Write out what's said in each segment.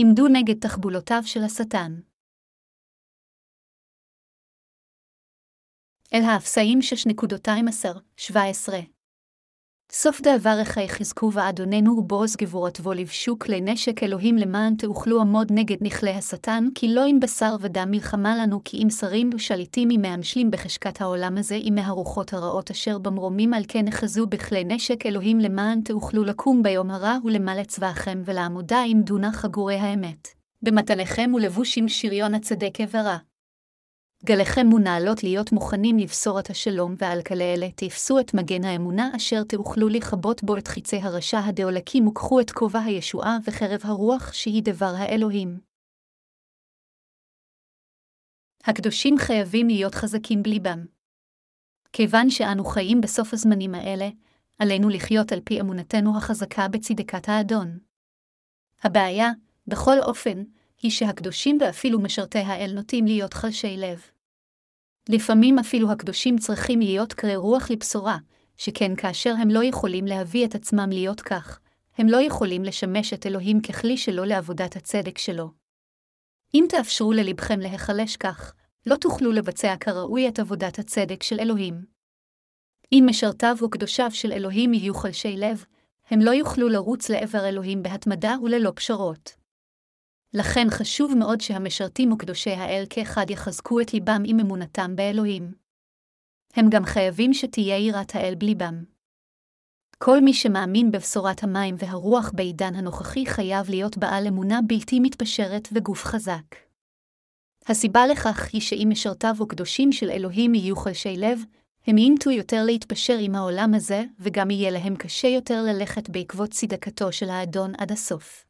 עמדו נגד תחבולותיו של השטן. אל האפסאים 6.2-17 סוף דעבר אחי חזקו ואדוננו ובעוז גבורתו לבשו כלי נשק אלוהים למען תאכלו עמוד נגד נכלי השטן, כי לא עם בשר ודם מלחמה לנו, כי אם שרים ושליטים אם מהמשלים בחשקת העולם הזה, אם מהרוחות הרעות אשר במרומים על כן נחזו בכלי נשק אלוהים למען תאכלו לקום ביום הרע ולמלא צבאכם ולעמודה עם דונה חגורי האמת. במתניכם ולבושים שריון הצדק אברה. גליכם ונעלות להיות מוכנים לבשורת השלום, ועל כלה אלה תפסו את מגן האמונה אשר תאכלו לכבות בו את חיצי הרשע הדאולקים, וקחו את כובע הישועה וחרב הרוח שהיא דבר האלוהים. הקדושים חייבים להיות חזקים בליבם. כיוון שאנו חיים בסוף הזמנים האלה, עלינו לחיות על פי אמונתנו החזקה בצדקת האדון. הבעיה, בכל אופן, היא שהקדושים ואפילו משרתי האל נוטים להיות חלשי לב. לפעמים אפילו הקדושים צריכים להיות קרי רוח לבשורה, שכן כאשר הם לא יכולים להביא את עצמם להיות כך, הם לא יכולים לשמש את אלוהים ככלי שלו לעבודת הצדק שלו. אם תאפשרו ללבכם להיחלש כך, לא תוכלו לבצע כראוי את עבודת הצדק של אלוהים. אם משרתיו וקדושיו של אלוהים יהיו חלשי לב, הם לא יוכלו לרוץ לעבר אלוהים בהתמדה וללא פשרות. לכן חשוב מאוד שהמשרתים וקדושי האל כאחד יחזקו את ליבם עם אמונתם באלוהים. הם גם חייבים שתהיה יראת האל בליבם. כל מי שמאמין בבשורת המים והרוח בעידן הנוכחי חייב להיות בעל אמונה בלתי מתפשרת וגוף חזק. הסיבה לכך היא שאם משרתיו וקדושים של אלוהים יהיו חלשי לב, הם ינטו יותר להתפשר עם העולם הזה, וגם יהיה להם קשה יותר ללכת בעקבות צדקתו של האדון עד הסוף.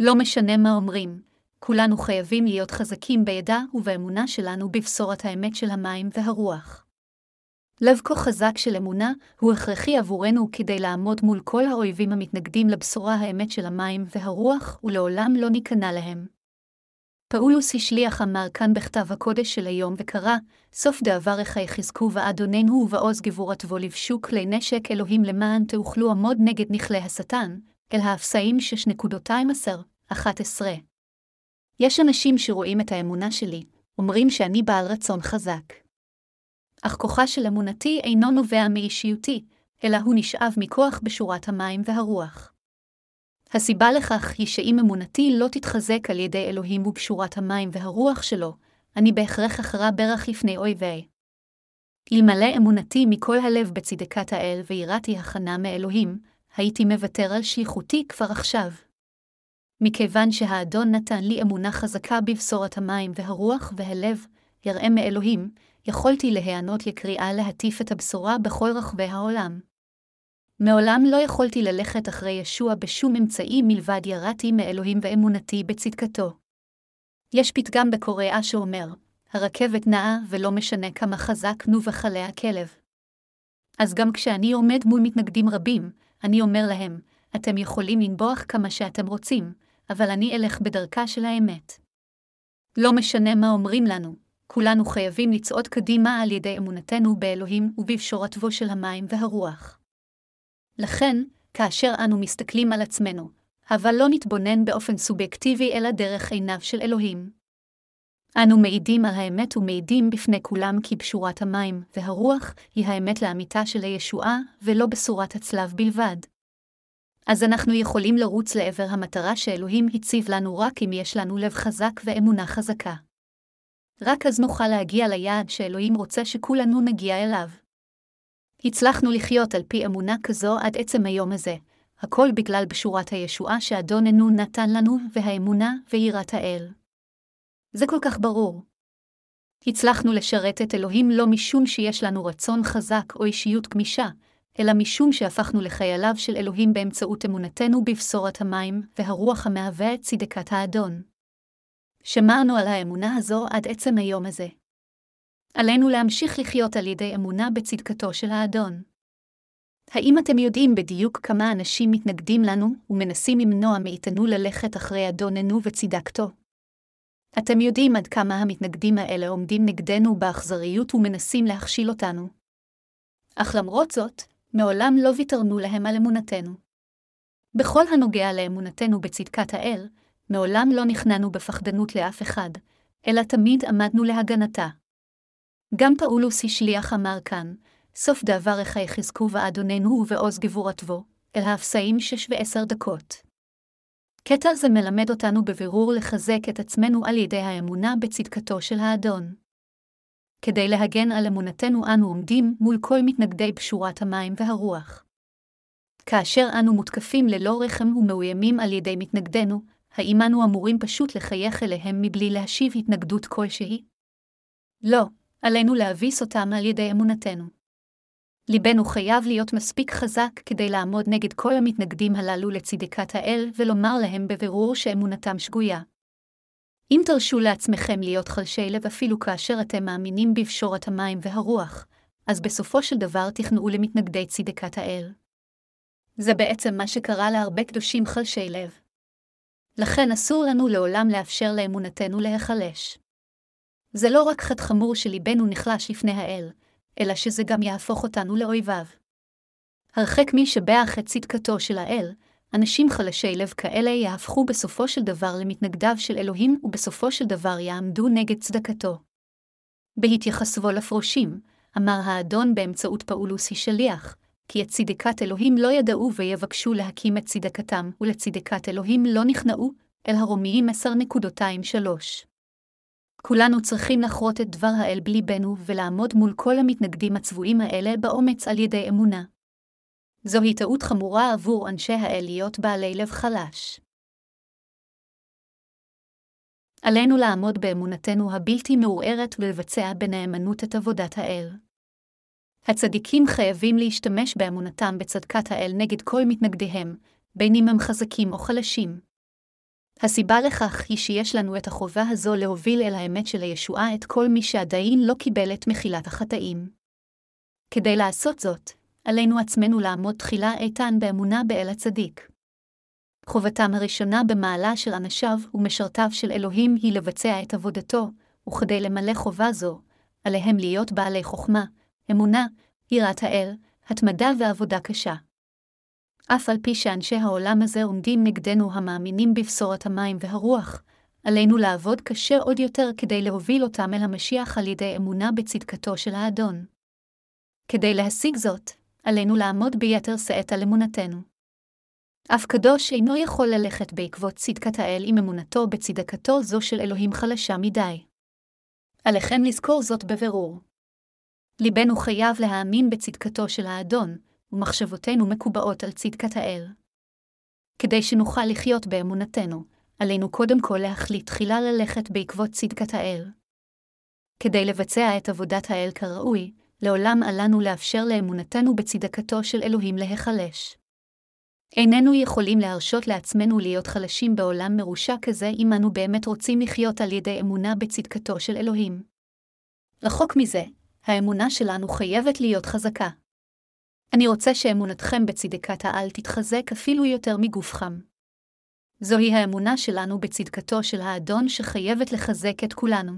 לא משנה מה אומרים, כולנו חייבים להיות חזקים בידע ובאמונה שלנו בבשורת האמת של המים והרוח. לב כה חזק של אמונה הוא הכרחי עבורנו כדי לעמוד מול כל האויבים המתנגדים לבשורה האמת של המים והרוח, ולעולם לא ניכנע להם. פאולוס השליח אמר כאן בכתב הקודש של היום וקרא, סוף דאברך יחזקו ואדוננו ובעוז גבורתו לבשו כלי נשק אלוהים למען תאכלו עמוד נגד נכלי השטן, אל האפסאים 6.2-11. יש אנשים שרואים את האמונה שלי, אומרים שאני בעל רצון חזק. אך כוחה של אמונתי אינו נובע מאישיותי, אלא הוא נשאב מכוח בשורת המים והרוח. הסיבה לכך היא שאם אמונתי לא תתחזק על ידי אלוהים ובשורת המים והרוח שלו, אני בהכרח אחרה ברך לפני אויבי. אלמלא אמונתי מכל הלב בצדקת האל ויראתי הכנה מאלוהים, הייתי מוותר על שליחותי כבר עכשיו. מכיוון שהאדון נתן לי אמונה חזקה בבשורת המים והרוח והלב, יראה מאלוהים, יכולתי להיענות לקריאה להטיף את הבשורה בכל רחבי העולם. מעולם לא יכולתי ללכת אחרי ישוע בשום אמצעי מלבד ירדתי מאלוהים ואמונתי בצדקתו. יש פתגם בקוריאה שאומר, הרכבת נעה ולא משנה כמה חזק נובחלי הכלב. אז גם כשאני עומד מול מתנגדים רבים, אני אומר להם, אתם יכולים לנבוח כמה שאתם רוצים, אבל אני אלך בדרכה של האמת. לא משנה מה אומרים לנו, כולנו חייבים לצעוד קדימה על ידי אמונתנו באלוהים ובבשורתו של המים והרוח. לכן, כאשר אנו מסתכלים על עצמנו, אבל לא נתבונן באופן סובייקטיבי אלא דרך עיניו של אלוהים. אנו מעידים על האמת ומעידים בפני כולם כי בשורת המים והרוח היא האמת לאמיתה של הישועה, ולא בשורת הצלב בלבד. אז אנחנו יכולים לרוץ לעבר המטרה שאלוהים הציב לנו רק אם יש לנו לב חזק ואמונה חזקה. רק אז נוכל להגיע ליעד שאלוהים רוצה שכולנו נגיע אליו. הצלחנו לחיות על פי אמונה כזו עד עצם היום הזה, הכל בגלל בשורת הישועה שאדוננו נתן לנו, והאמונה ויראת האל. זה כל כך ברור. הצלחנו לשרת את אלוהים לא משום שיש לנו רצון חזק או אישיות גמישה, אלא משום שהפכנו לחייליו של אלוהים באמצעות אמונתנו בבשורת המים והרוח המהווה את צדקת האדון. שמרנו על האמונה הזו עד עצם היום הזה. עלינו להמשיך לחיות על ידי אמונה בצדקתו של האדון. האם אתם יודעים בדיוק כמה אנשים מתנגדים לנו ומנסים למנוע מאיתנו ללכת אחרי אדוננו וצדקתו? אתם יודעים עד כמה המתנגדים האלה עומדים נגדנו באכזריות ומנסים להכשיל אותנו. אך למרות זאת, מעולם לא ויתרנו להם על אמונתנו. בכל הנוגע לאמונתנו בצדקת האל, מעולם לא נכנענו בפחדנות לאף אחד, אלא תמיד עמדנו להגנתה. גם פאולוס השליח אמר כאן, סוף דעברך יחזקו באדוננו ובעוז גבורתו, אל האפסאים שש ועשר דקות. קטע זה מלמד אותנו בבירור לחזק את עצמנו על ידי האמונה בצדקתו של האדון. כדי להגן על אמונתנו אנו עומדים מול כל מתנגדי פשורת המים והרוח. כאשר אנו מותקפים ללא רחם ומאוימים על ידי מתנגדינו, האם אנו אמורים פשוט לחייך אליהם מבלי להשיב התנגדות כלשהי? לא, עלינו להביס אותם על ידי אמונתנו. ליבנו חייב להיות מספיק חזק כדי לעמוד נגד כל המתנגדים הללו לצדקת האל ולומר להם בבירור שאמונתם שגויה. אם תרשו לעצמכם להיות חלשי לב אפילו כאשר אתם מאמינים בפשורת המים והרוח, אז בסופו של דבר תכנעו למתנגדי צדקת האל. זה בעצם מה שקרה להרבה קדושים חלשי לב. לכן אסור לנו לעולם לאפשר לאמונתנו להיחלש. זה לא רק חטא חמור שליבנו נחלש לפני האל, אלא שזה גם יהפוך אותנו לאויביו. הרחק מי שבח את צדקתו של האל, אנשים חלשי לב כאלה יהפכו בסופו של דבר למתנגדיו של אלוהים, ובסופו של דבר יעמדו נגד צדקתו. בהתייחסו לפרושים, אמר האדון באמצעות פאולוס השליח, כי את צדקת אלוהים לא ידעו ויבקשו להקים את צדקתם, ולצדקת אלוהים לא נכנעו, אל הרומיים 10.23. כולנו צריכים לחרות את דבר האל בליבנו ולעמוד מול כל המתנגדים הצבועים האלה באומץ על ידי אמונה. זוהי טעות חמורה עבור אנשי האל להיות בעלי לב חלש. עלינו לעמוד באמונתנו הבלתי מעורערת ולבצע בנאמנות את עבודת האל. הצדיקים חייבים להשתמש באמונתם בצדקת האל נגד כל מתנגדיהם, בין אם הם חזקים או חלשים. הסיבה לכך היא שיש לנו את החובה הזו להוביל אל האמת של הישועה את כל מי שעדיין לא קיבל את מחילת החטאים. כדי לעשות זאת, עלינו עצמנו לעמוד תחילה איתן באמונה באל הצדיק. חובתם הראשונה במעלה של אנשיו ומשרתיו של אלוהים היא לבצע את עבודתו, וכדי למלא חובה זו, עליהם להיות בעלי חוכמה, אמונה, יראת האל, התמדה ועבודה קשה. אף על פי שאנשי העולם הזה עומדים נגדנו המאמינים בבשורת המים והרוח, עלינו לעבוד קשה עוד יותר כדי להוביל אותם אל המשיח על ידי אמונה בצדקתו של האדון. כדי להשיג זאת, עלינו לעמוד ביתר שאת על אמונתנו. אף קדוש אינו יכול ללכת בעקבות צדקת האל אם אמונתו בצדקתו זו של אלוהים חלשה מדי. עליכם לזכור זאת בבירור. ליבנו חייב להאמין בצדקתו של האדון, ומחשבותינו מקובעות על צדקת האל. כדי שנוכל לחיות באמונתנו, עלינו קודם כל להחליט תחילה ללכת בעקבות צדקת האל. כדי לבצע את עבודת האל כראוי, לעולם עלינו לאפשר לאמונתנו בצדקתו של אלוהים להיחלש. איננו יכולים להרשות לעצמנו להיות חלשים בעולם מרושע כזה אם אנו באמת רוצים לחיות על ידי אמונה בצדקתו של אלוהים. רחוק מזה, האמונה שלנו חייבת להיות חזקה. אני רוצה שאמונתכם בצדקת העל תתחזק אפילו יותר מגופכם. זוהי האמונה שלנו בצדקתו של האדון שחייבת לחזק את כולנו.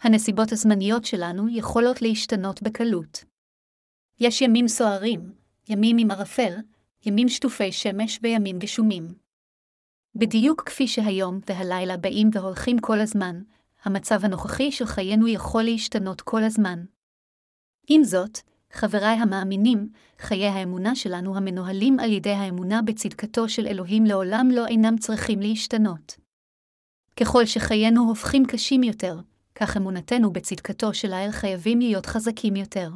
הנסיבות הזמניות שלנו יכולות להשתנות בקלות. יש ימים סוערים, ימים עם ערפל, ימים שטופי שמש וימים גשומים. בדיוק כפי שהיום והלילה באים והולכים כל הזמן, המצב הנוכחי של חיינו יכול להשתנות כל הזמן. עם זאת, חבריי המאמינים, חיי האמונה שלנו המנוהלים על ידי האמונה בצדקתו של אלוהים לעולם לא אינם צריכים להשתנות. ככל שחיינו הופכים קשים יותר, כך אמונתנו בצדקתו של האל חייבים להיות חזקים יותר.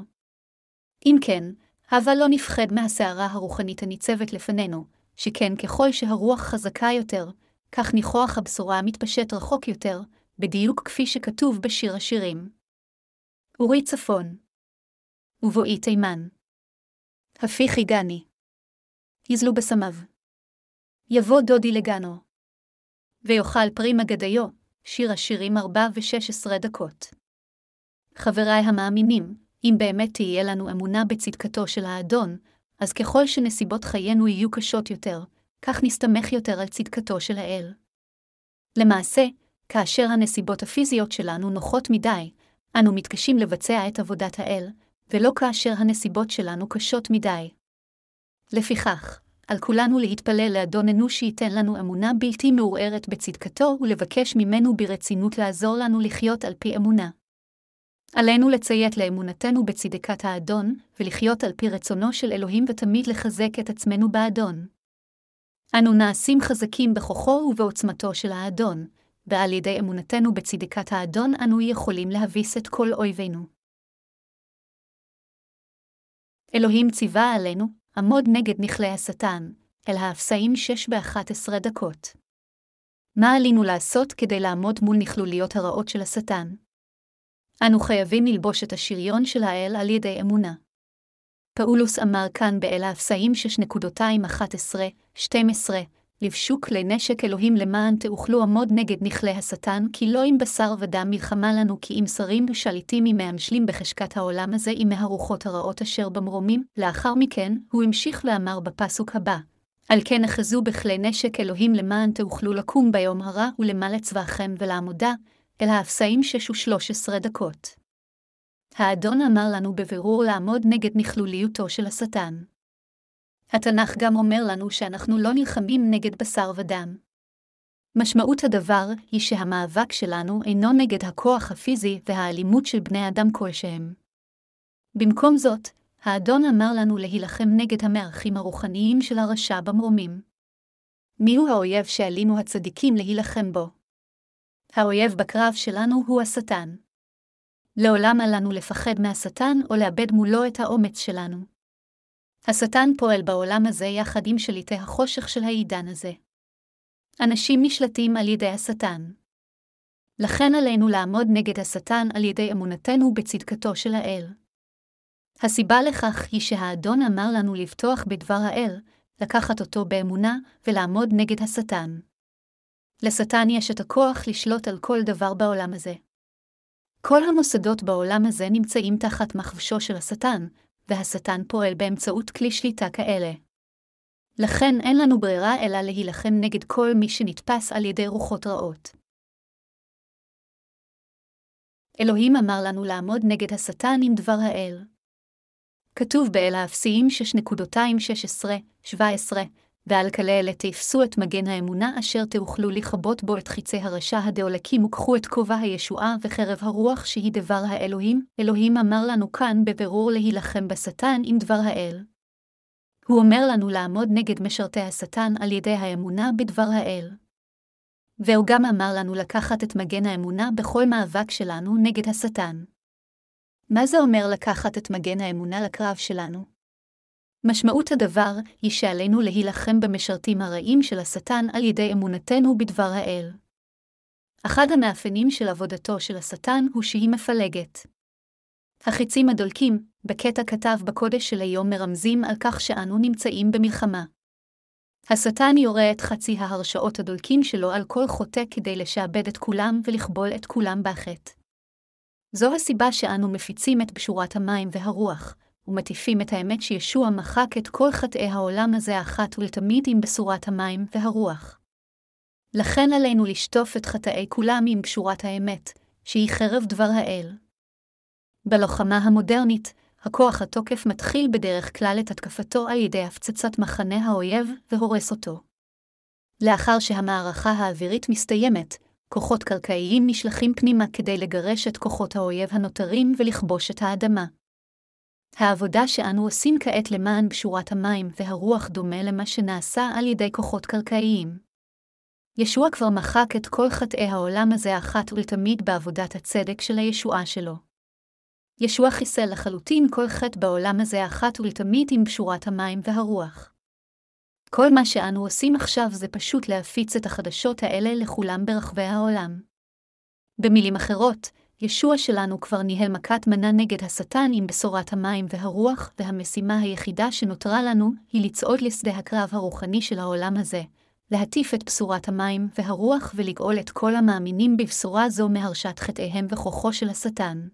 אם כן, הווה לא נפחד מהסערה הרוחנית הניצבת לפנינו, שכן ככל שהרוח חזקה יותר, כך ניחוח הבשורה המתפשט רחוק יותר, בדיוק כפי שכתוב בשיר השירים. אורי צפון ובואי תימן. הפיך גני. יזלו בסמיו. יבוא דודי לגנו. ויאכל פרי מגדיו, שיר השירים ארבע ושש עשרה דקות. חבריי המאמינים, אם באמת תהיה לנו אמונה בצדקתו של האדון, אז ככל שנסיבות חיינו יהיו קשות יותר, כך נסתמך יותר על צדקתו של האל. למעשה, כאשר הנסיבות הפיזיות שלנו נוחות מדי, אנו מתקשים לבצע את עבודת האל, ולא כאשר הנסיבות שלנו קשות מדי. לפיכך, על כולנו להתפלל לאדוננו שייתן לנו אמונה בלתי מעורערת בצדקתו ולבקש ממנו ברצינות לעזור לנו לחיות על פי אמונה. עלינו לציית לאמונתנו בצדקת האדון, ולחיות על פי רצונו של אלוהים ותמיד לחזק את עצמנו באדון. אנו נעשים חזקים בכוחו ובעוצמתו של האדון, ועל ידי אמונתנו בצדקת האדון אנו יכולים להביס את כל אויבינו. אלוהים ציווה עלינו, עמוד נגד נכלי השטן, אל האפסאים שש באחת עשרה דקות. מה עלינו לעשות כדי לעמוד מול נכלוליות הרעות של השטן? אנו חייבים ללבוש את השריון של האל על ידי אמונה. פאולוס אמר כאן באל האפסאים 6.11-12, לבשו כלי נשק אלוהים למען תאוכלו עמוד נגד נכלי השטן, כי לא עם בשר ודם מלחמה לנו, כי אם שרים ושליטים אם מהמשלים בחשקת העולם הזה, אם מהרוחות הרעות אשר במרומים. לאחר מכן, הוא המשיך ואמר בפסוק הבא, על כן אחזו בכלי נשק אלוהים למען תאוכלו לקום ביום הרע ולמלא צבאכם ולעמודה, אל האפסאים שש ושלוש עשרה דקות. האדון אמר לנו בבירור לעמוד נגד נכלוליותו של השטן. התנ"ך גם אומר לנו שאנחנו לא נלחמים נגד בשר ודם. משמעות הדבר היא שהמאבק שלנו אינו נגד הכוח הפיזי והאלימות של בני אדם כלשהם. במקום זאת, האדון אמר לנו להילחם נגד המארחים הרוחניים של הרשע במרומים. מיהו האויב שעלינו הצדיקים להילחם בו? האויב בקרב שלנו הוא השטן. לעולם אל לנו לפחד מהשטן או לאבד מולו את האומץ שלנו. השטן פועל בעולם הזה יחד עם שליטי החושך של העידן הזה. אנשים נשלטים על ידי השטן. לכן עלינו לעמוד נגד השטן על ידי אמונתנו בצדקתו של האל. הסיבה לכך היא שהאדון אמר לנו לבטוח בדבר האל, לקחת אותו באמונה ולעמוד נגד השטן. לשטן יש את הכוח לשלוט על כל דבר בעולם הזה. כל המוסדות בעולם הזה נמצאים תחת מחבשו של השטן, והשטן פועל באמצעות כלי שליטה כאלה. לכן אין לנו ברירה אלא להילחם נגד כל מי שנתפס על ידי רוחות רעות. אלוהים אמר לנו לעמוד נגד השטן עם דבר האל. כתוב באל האפסיים 6.216-17, ועל כלי אלה תפסו את מגן האמונה אשר תאכלו לכבות בו את חיצי הרשע הדאולקים וקחו את כובע הישועה וחרב הרוח שהיא דבר האלוהים. אלוהים אמר לנו כאן בבירור להילחם בשטן עם דבר האל. הוא אומר לנו לעמוד נגד משרתי השטן על ידי האמונה בדבר האל. והוא גם אמר לנו לקחת את מגן האמונה בכל מאבק שלנו נגד השטן. מה זה אומר לקחת את מגן האמונה לקרב שלנו? משמעות הדבר היא שעלינו להילחם במשרתים הרעים של השטן על ידי אמונתנו בדבר האל. אחד המאפיינים של עבודתו של השטן הוא שהיא מפלגת. החיצים הדולקים, בקטע כתב בקודש של היום מרמזים על כך שאנו נמצאים במלחמה. השטן יורה את חצי ההרשאות הדולקים שלו על כל חוטא כדי לשעבד את כולם ולכבול את כולם בחטא. זו הסיבה שאנו מפיצים את בשורת המים והרוח, ומטיפים את האמת שישוע מחק את כל חטאי העולם הזה אחת ולתמיד עם בשורת המים והרוח. לכן עלינו לשטוף את חטאי כולם עם בשורת האמת, שהיא חרב דבר האל. בלוחמה המודרנית, הכוח התוקף מתחיל בדרך כלל את התקפתו על ידי הפצצת מחנה האויב והורס אותו. לאחר שהמערכה האווירית מסתיימת, כוחות קרקעיים נשלחים פנימה כדי לגרש את כוחות האויב הנותרים ולכבוש את האדמה. העבודה שאנו עושים כעת למען בשורת המים והרוח דומה למה שנעשה על ידי כוחות קרקעיים. ישוע כבר מחק את כל חטאי העולם הזה אחת ולתמיד בעבודת הצדק של הישועה שלו. ישוע חיסל לחלוטין כל חטא בעולם הזה אחת ולתמיד עם בשורת המים והרוח. כל מה שאנו עושים עכשיו זה פשוט להפיץ את החדשות האלה לכולם ברחבי העולם. במילים אחרות, ישוע שלנו כבר ניהל מכת מנה נגד השטן עם בשורת המים והרוח, והמשימה היחידה שנותרה לנו היא לצעוד לשדה הקרב הרוחני של העולם הזה, להטיף את בשורת המים והרוח ולגאול את כל המאמינים בבשורה זו מהרשת חטאיהם וכוחו של השטן.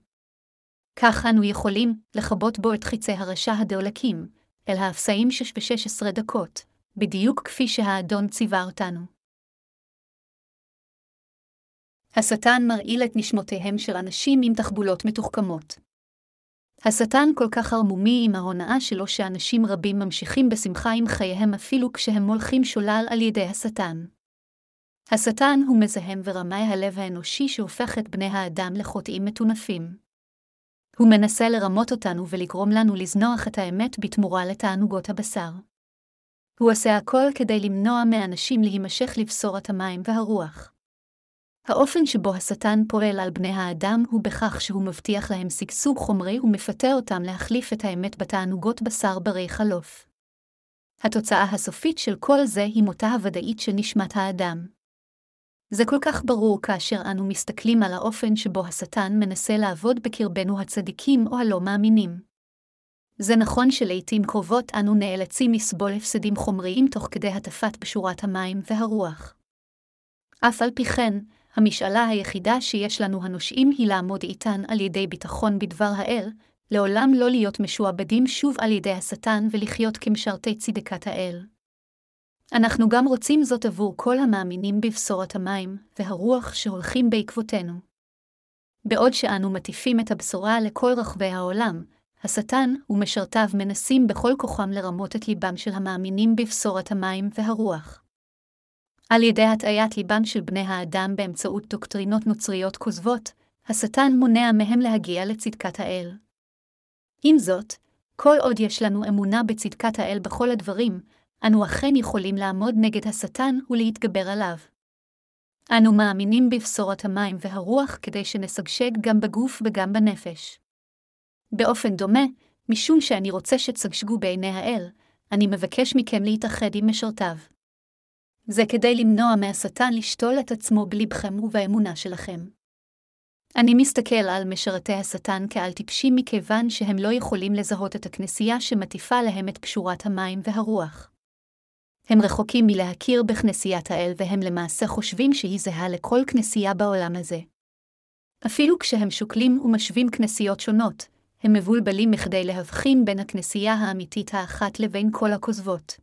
כך אנו יכולים לכבות בו את חיצי הרשע הדאולקים, אל האפסאים שש ושש עשרה דקות, בדיוק כפי שהאדון ציווה אותנו. השטן מרעיל את נשמותיהם של אנשים עם תחבולות מתוחכמות. השטן כל כך ערמומי עם ההונאה שלו שאנשים רבים ממשיכים בשמחה עם חייהם אפילו כשהם מולכים שולל על ידי השטן. השטן הוא מזהם ורמאי הלב האנושי שהופך את בני האדם לחוטאים מטונפים. הוא מנסה לרמות אותנו ולגרום לנו לזנוח את האמת בתמורה לתענוגות הבשר. הוא עושה הכל כדי למנוע מאנשים להימשך לבשורת המים והרוח. האופן שבו השטן פועל על בני האדם הוא בכך שהוא מבטיח להם שגשוג חומרי ומפתה אותם להחליף את האמת בתענוגות בשר ברי חלוף. התוצאה הסופית של כל זה היא מותה הוודאית של נשמת האדם. זה כל כך ברור כאשר אנו מסתכלים על האופן שבו השטן מנסה לעבוד בקרבנו הצדיקים או הלא מאמינים. זה נכון שלעיתים קרובות אנו נאלצים לסבול הפסדים חומריים תוך כדי הטפת בשורת המים והרוח. אף על פי כן, המשאלה היחידה שיש לנו הנושאים היא לעמוד איתן על ידי ביטחון בדבר האל, לעולם לא להיות משועבדים שוב על ידי השטן ולחיות כמשרתי צדקת האל. אנחנו גם רוצים זאת עבור כל המאמינים בבשורת המים והרוח שהולכים בעקבותינו. בעוד שאנו מטיפים את הבשורה לכל רחבי העולם, השטן ומשרתיו מנסים בכל כוחם לרמות את ליבם של המאמינים בבשורת המים והרוח. על ידי הטעיית ליבם של בני האדם באמצעות דוקטרינות נוצריות כוזבות, השטן מונע מהם להגיע לצדקת האל. עם זאת, כל עוד יש לנו אמונה בצדקת האל בכל הדברים, אנו אכן יכולים לעמוד נגד השטן ולהתגבר עליו. אנו מאמינים בבשורת המים והרוח כדי שנשגשג גם בגוף וגם בנפש. באופן דומה, משום שאני רוצה שתשגשגו בעיני האל, אני מבקש מכם להתאחד עם משרתיו. זה כדי למנוע מהשטן לשתול את עצמו בלבכם ובאמונה שלכם. אני מסתכל על משרתי השטן כעל טיפשים מכיוון שהם לא יכולים לזהות את הכנסייה שמטיפה להם את פשורת המים והרוח. הם רחוקים מלהכיר בכנסיית האל והם למעשה חושבים שהיא זהה לכל כנסייה בעולם הזה. אפילו כשהם שוקלים ומשווים כנסיות שונות, הם מבולבלים מכדי להבחין בין הכנסייה האמיתית האחת לבין כל הכוזבות.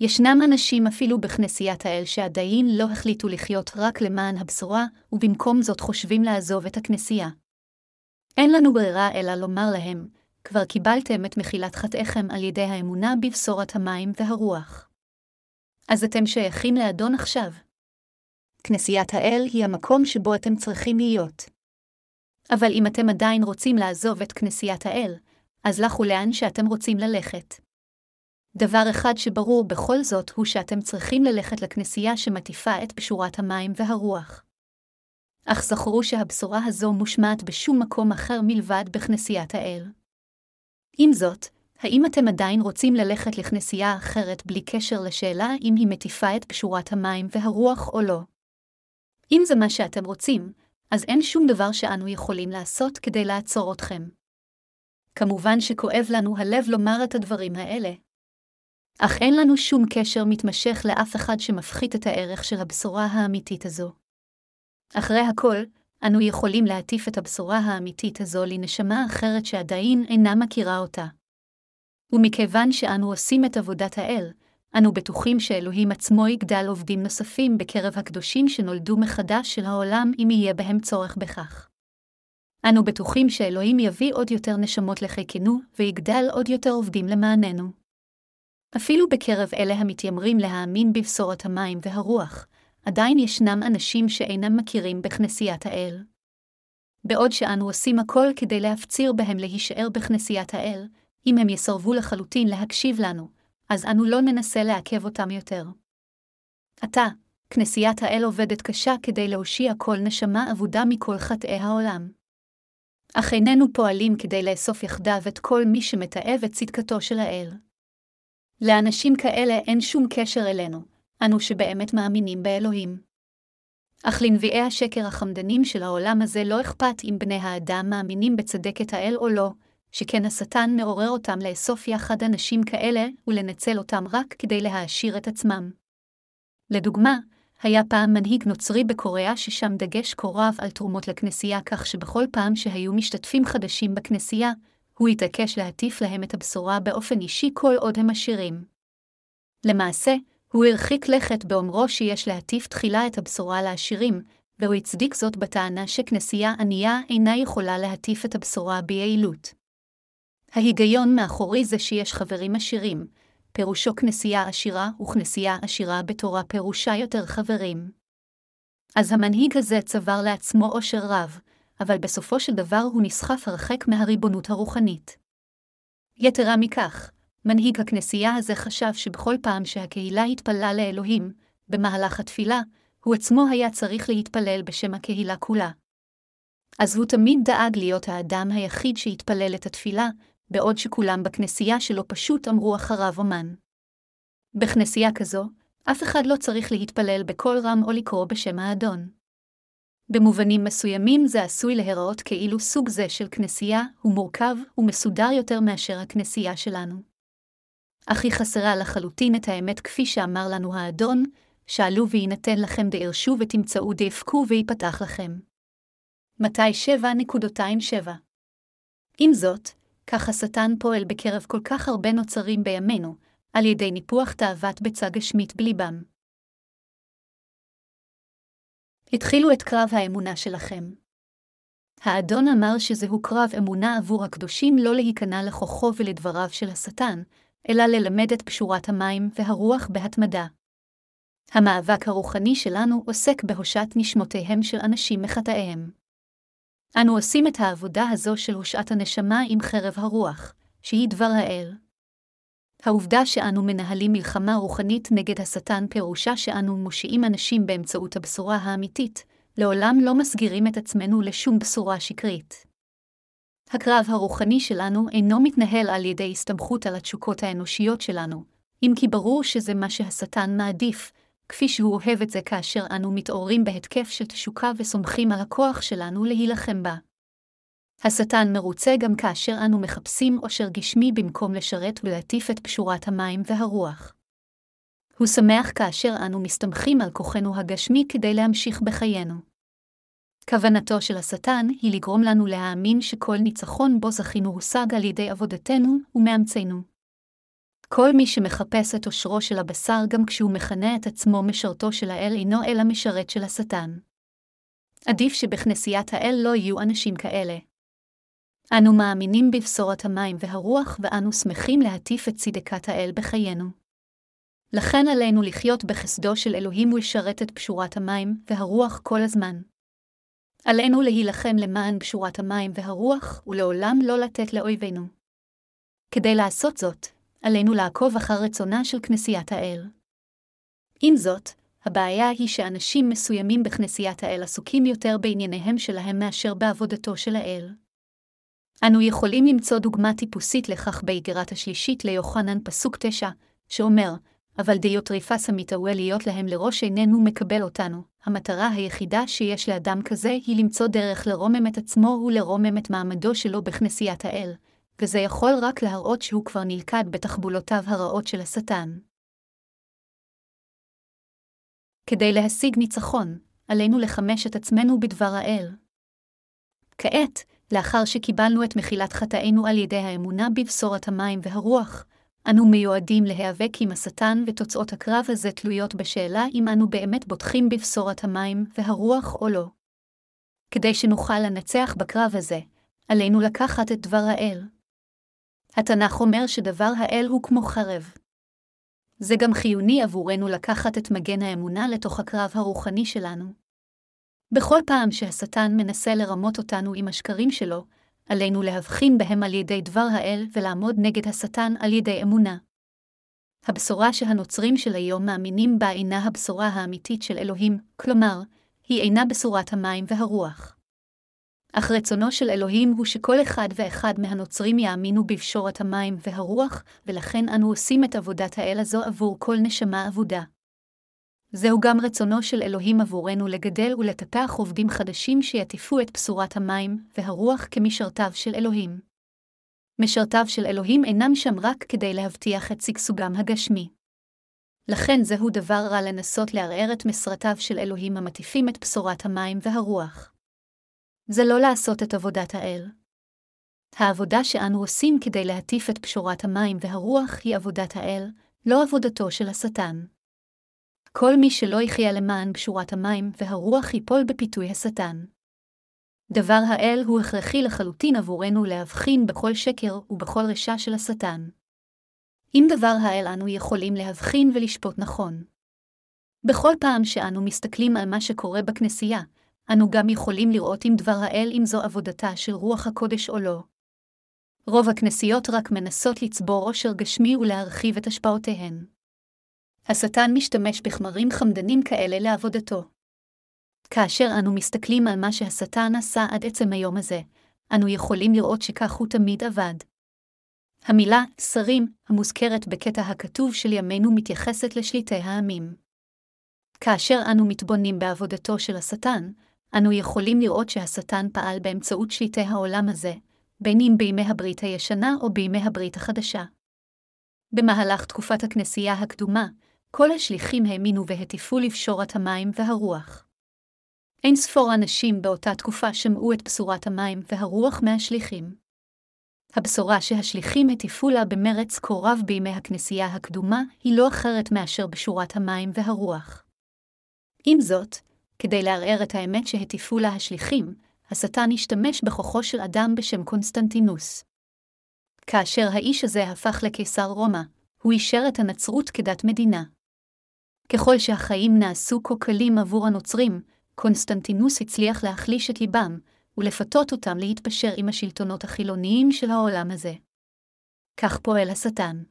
ישנם אנשים אפילו בכנסיית האל שעדיין לא החליטו לחיות רק למען הבשורה, ובמקום זאת חושבים לעזוב את הכנסייה. אין לנו ברירה אלא לומר להם, כבר קיבלתם את מחילת חטאיכם על ידי האמונה בבשורת המים והרוח. אז אתם שייכים לאדון עכשיו. כנסיית האל היא המקום שבו אתם צריכים להיות. אבל אם אתם עדיין רוצים לעזוב את כנסיית האל, אז לכו לאן שאתם רוצים ללכת. דבר אחד שברור בכל זאת הוא שאתם צריכים ללכת לכנסייה שמטיפה את בשורת המים והרוח. אך זכרו שהבשורה הזו מושמעת בשום מקום אחר מלבד בכנסיית האל. עם זאת, האם אתם עדיין רוצים ללכת לכנסייה אחרת בלי קשר לשאלה אם היא מטיפה את בשורת המים והרוח או לא? אם זה מה שאתם רוצים, אז אין שום דבר שאנו יכולים לעשות כדי לעצור אתכם. כמובן שכואב לנו הלב לומר את הדברים האלה. אך אין לנו שום קשר מתמשך לאף אחד שמפחית את הערך של הבשורה האמיתית הזו. אחרי הכל, אנו יכולים להטיף את הבשורה האמיתית הזו לנשמה אחרת שעדיין אינה מכירה אותה. ומכיוון שאנו עושים את עבודת האל, אנו בטוחים שאלוהים עצמו יגדל עובדים נוספים בקרב הקדושים שנולדו מחדש של העולם אם יהיה בהם צורך בכך. אנו בטוחים שאלוהים יביא עוד יותר נשמות לחיקנו, ויגדל עוד יותר עובדים למעננו. אפילו בקרב אלה המתיימרים להאמין בבשורת המים והרוח, עדיין ישנם אנשים שאינם מכירים בכנסיית האל. בעוד שאנו עושים הכל כדי להפציר בהם להישאר בכנסיית האל, אם הם יסרבו לחלוטין להקשיב לנו, אז אנו לא ננסה לעכב אותם יותר. עתה, כנסיית האל עובדת קשה כדי להושיע כל נשמה אבודה מכל חטאי העולם. אך איננו פועלים כדי לאסוף יחדיו את כל מי שמתעב את צדקתו של האל. לאנשים כאלה אין שום קשר אלינו, אנו שבאמת מאמינים באלוהים. אך לנביאי השקר החמדנים של העולם הזה לא אכפת אם בני האדם מאמינים בצדקת האל או לא, שכן השטן מעורר אותם לאסוף יחד אנשים כאלה ולנצל אותם רק כדי להעשיר את עצמם. לדוגמה, היה פעם מנהיג נוצרי בקוריאה ששם דגש כה רב על תרומות לכנסייה כך שבכל פעם שהיו משתתפים חדשים בכנסייה, הוא התעקש להטיף להם את הבשורה באופן אישי כל עוד הם עשירים. למעשה, הוא הרחיק לכת באומרו שיש להטיף תחילה את הבשורה לעשירים, והוא הצדיק זאת בטענה שכנסייה ענייה אינה יכולה להטיף את הבשורה ביעילות. ההיגיון מאחורי זה שיש חברים עשירים, פירושו כנסייה עשירה, וכנסייה עשירה בתורה פירושה יותר חברים. אז המנהיג הזה צבר לעצמו עושר רב, אבל בסופו של דבר הוא נסחף הרחק מהריבונות הרוחנית. יתרה מכך, מנהיג הכנסייה הזה חשב שבכל פעם שהקהילה התפללה לאלוהים, במהלך התפילה, הוא עצמו היה צריך להתפלל בשם הקהילה כולה. אז הוא תמיד דאג להיות האדם היחיד שהתפלל את התפילה, בעוד שכולם בכנסייה שלו פשוט אמרו אחריו אומן. בכנסייה כזו, אף אחד לא צריך להתפלל בקול רם או לקרוא בשם האדון. במובנים מסוימים זה עשוי להיראות כאילו סוג זה של כנסייה הוא מורכב ומסודר יותר מאשר הכנסייה שלנו. אך היא חסרה לחלוטין את האמת כפי שאמר לנו האדון, שאלו ויינתן לכם דערשו ותמצאו דאפקו ויפתח לכם. מתי 7.27 עם זאת, כך השטן פועל בקרב כל כך הרבה נוצרים בימינו, על ידי ניפוח תאוות ביצה גשמית בליבם. התחילו את קרב האמונה שלכם. האדון אמר שזהו קרב אמונה עבור הקדושים לא להיכנע לכוחו ולדבריו של השטן, אלא ללמד את פשורת המים והרוח בהתמדה. המאבק הרוחני שלנו עוסק בהושעת נשמותיהם של אנשים מחטאיהם. אנו עושים את העבודה הזו של הושעת הנשמה עם חרב הרוח, שהיא דבר האל. העובדה שאנו מנהלים מלחמה רוחנית נגד השטן פירושה שאנו מושיעים אנשים באמצעות הבשורה האמיתית, לעולם לא מסגירים את עצמנו לשום בשורה שקרית. הקרב הרוחני שלנו אינו מתנהל על ידי הסתמכות על התשוקות האנושיות שלנו, אם כי ברור שזה מה שהשטן מעדיף, כפי שהוא אוהב את זה כאשר אנו מתעוררים בהתקף של תשוקה וסומכים על הכוח שלנו להילחם בה. השטן מרוצה גם כאשר אנו מחפשים עושר גשמי במקום לשרת ולהטיף את פשורת המים והרוח. הוא שמח כאשר אנו מסתמכים על כוחנו הגשמי כדי להמשיך בחיינו. כוונתו של השטן היא לגרום לנו להאמין שכל ניצחון בו זכינו הושג על ידי עבודתנו ומאמצינו. כל מי שמחפש את עושרו של הבשר גם כשהוא מכנה את עצמו משרתו של האל אינו אלא משרת של השטן. עדיף שבכנסיית האל לא יהיו אנשים כאלה. אנו מאמינים בבשורת המים והרוח ואנו שמחים להטיף את צדקת האל בחיינו. לכן עלינו לחיות בחסדו של אלוהים ולשרת את פשורת המים והרוח כל הזמן. עלינו להילחם למען פשורת המים והרוח, ולעולם לא לתת לאויבינו. כדי לעשות זאת, עלינו לעקוב אחר רצונה של כנסיית האל. עם זאת, הבעיה היא שאנשים מסוימים בכנסיית האל עסוקים יותר בענייניהם שלהם מאשר בעבודתו של האל. אנו יכולים למצוא דוגמה טיפוסית לכך באיגרת השלישית ליוחנן פסוק תשע, שאומר, אבל דיוטריפס המתאווה להיות להם לראש איננו מקבל אותנו. המטרה היחידה שיש לאדם כזה היא למצוא דרך לרומם את עצמו ולרומם את מעמדו שלו בכנסיית האל, וזה יכול רק להראות שהוא כבר נלכד בתחבולותיו הרעות של השטן. כדי להשיג ניצחון, עלינו לחמש את עצמנו בדבר האל. כעת, לאחר שקיבלנו את מחילת חטאינו על ידי האמונה בבשורת המים והרוח, אנו מיועדים להיאבק עם השטן ותוצאות הקרב הזה תלויות בשאלה אם אנו באמת בוטחים בבשורת המים והרוח או לא. כדי שנוכל לנצח בקרב הזה, עלינו לקחת את דבר האל. התנ"ך אומר שדבר האל הוא כמו חרב. זה גם חיוני עבורנו לקחת את מגן האמונה לתוך הקרב הרוחני שלנו. בכל פעם שהשטן מנסה לרמות אותנו עם השקרים שלו, עלינו להבחין בהם על ידי דבר האל ולעמוד נגד השטן על ידי אמונה. הבשורה שהנוצרים של היום מאמינים בה אינה הבשורה האמיתית של אלוהים, כלומר, היא אינה בשורת המים והרוח. אך רצונו של אלוהים הוא שכל אחד ואחד מהנוצרים יאמינו בפשורת המים והרוח, ולכן אנו עושים את עבודת האל הזו עבור כל נשמה אבודה. זהו גם רצונו של אלוהים עבורנו לגדל ולטפח עובדים חדשים שיטיפו את בשורת המים והרוח כמשרתיו של אלוהים. משרתיו של אלוהים אינם שם רק כדי להבטיח את שגשוגם הגשמי. לכן זהו דבר רע לנסות לערער את משרתיו של אלוהים המטיפים את בשורת המים והרוח. זה לא לעשות את עבודת האל. העבודה שאנו עושים כדי להטיף את פשורת המים והרוח היא עבודת האל, לא עבודתו של השטן. כל מי שלא יחיה למען פשורת המים והרוח ייפול בפיתוי השטן. דבר האל הוא הכרחי לחלוטין עבורנו להבחין בכל שקר ובכל רשע של השטן. עם דבר האל אנו יכולים להבחין ולשפוט נכון. בכל פעם שאנו מסתכלים על מה שקורה בכנסייה, אנו גם יכולים לראות אם דבר האל אם זו עבודתה של רוח הקודש או לא. רוב הכנסיות רק מנסות לצבור עושר גשמי ולהרחיב את השפעותיהן. השטן משתמש בחמרים חמדנים כאלה לעבודתו. כאשר אנו מסתכלים על מה שהשטן עשה עד עצם היום הזה, אנו יכולים לראות שכך הוא תמיד עבד. המילה שרים, המוזכרת בקטע הכתוב של ימינו, מתייחסת לשליטי העמים. כאשר אנו מתבוננים בעבודתו של השטן, אנו יכולים לראות שהשטן פעל באמצעות שליטי העולם הזה, בין אם בימי הברית הישנה או בימי הברית החדשה. במהלך תקופת הכנסייה הקדומה, כל השליחים האמינו והטיפו לבשורת המים והרוח. אין ספור אנשים באותה תקופה שמעו את בשורת המים והרוח מהשליחים. הבשורה שהשליחים הטיפו לה במרץ כה רב בימי הכנסייה הקדומה היא לא אחרת מאשר בשורת המים והרוח. עם זאת, כדי לערער את האמת שהטיפו לה השליחים, השטן השתמש בכוחו של אדם בשם קונסטנטינוס. כאשר האיש הזה הפך לקיסר רומא, הוא אישר את הנצרות כדת מדינה. ככל שהחיים נעשו כה קלים עבור הנוצרים, קונסטנטינוס הצליח להחליש את ליבם, ולפתות אותם להתפשר עם השלטונות החילוניים של העולם הזה. כך פועל השטן.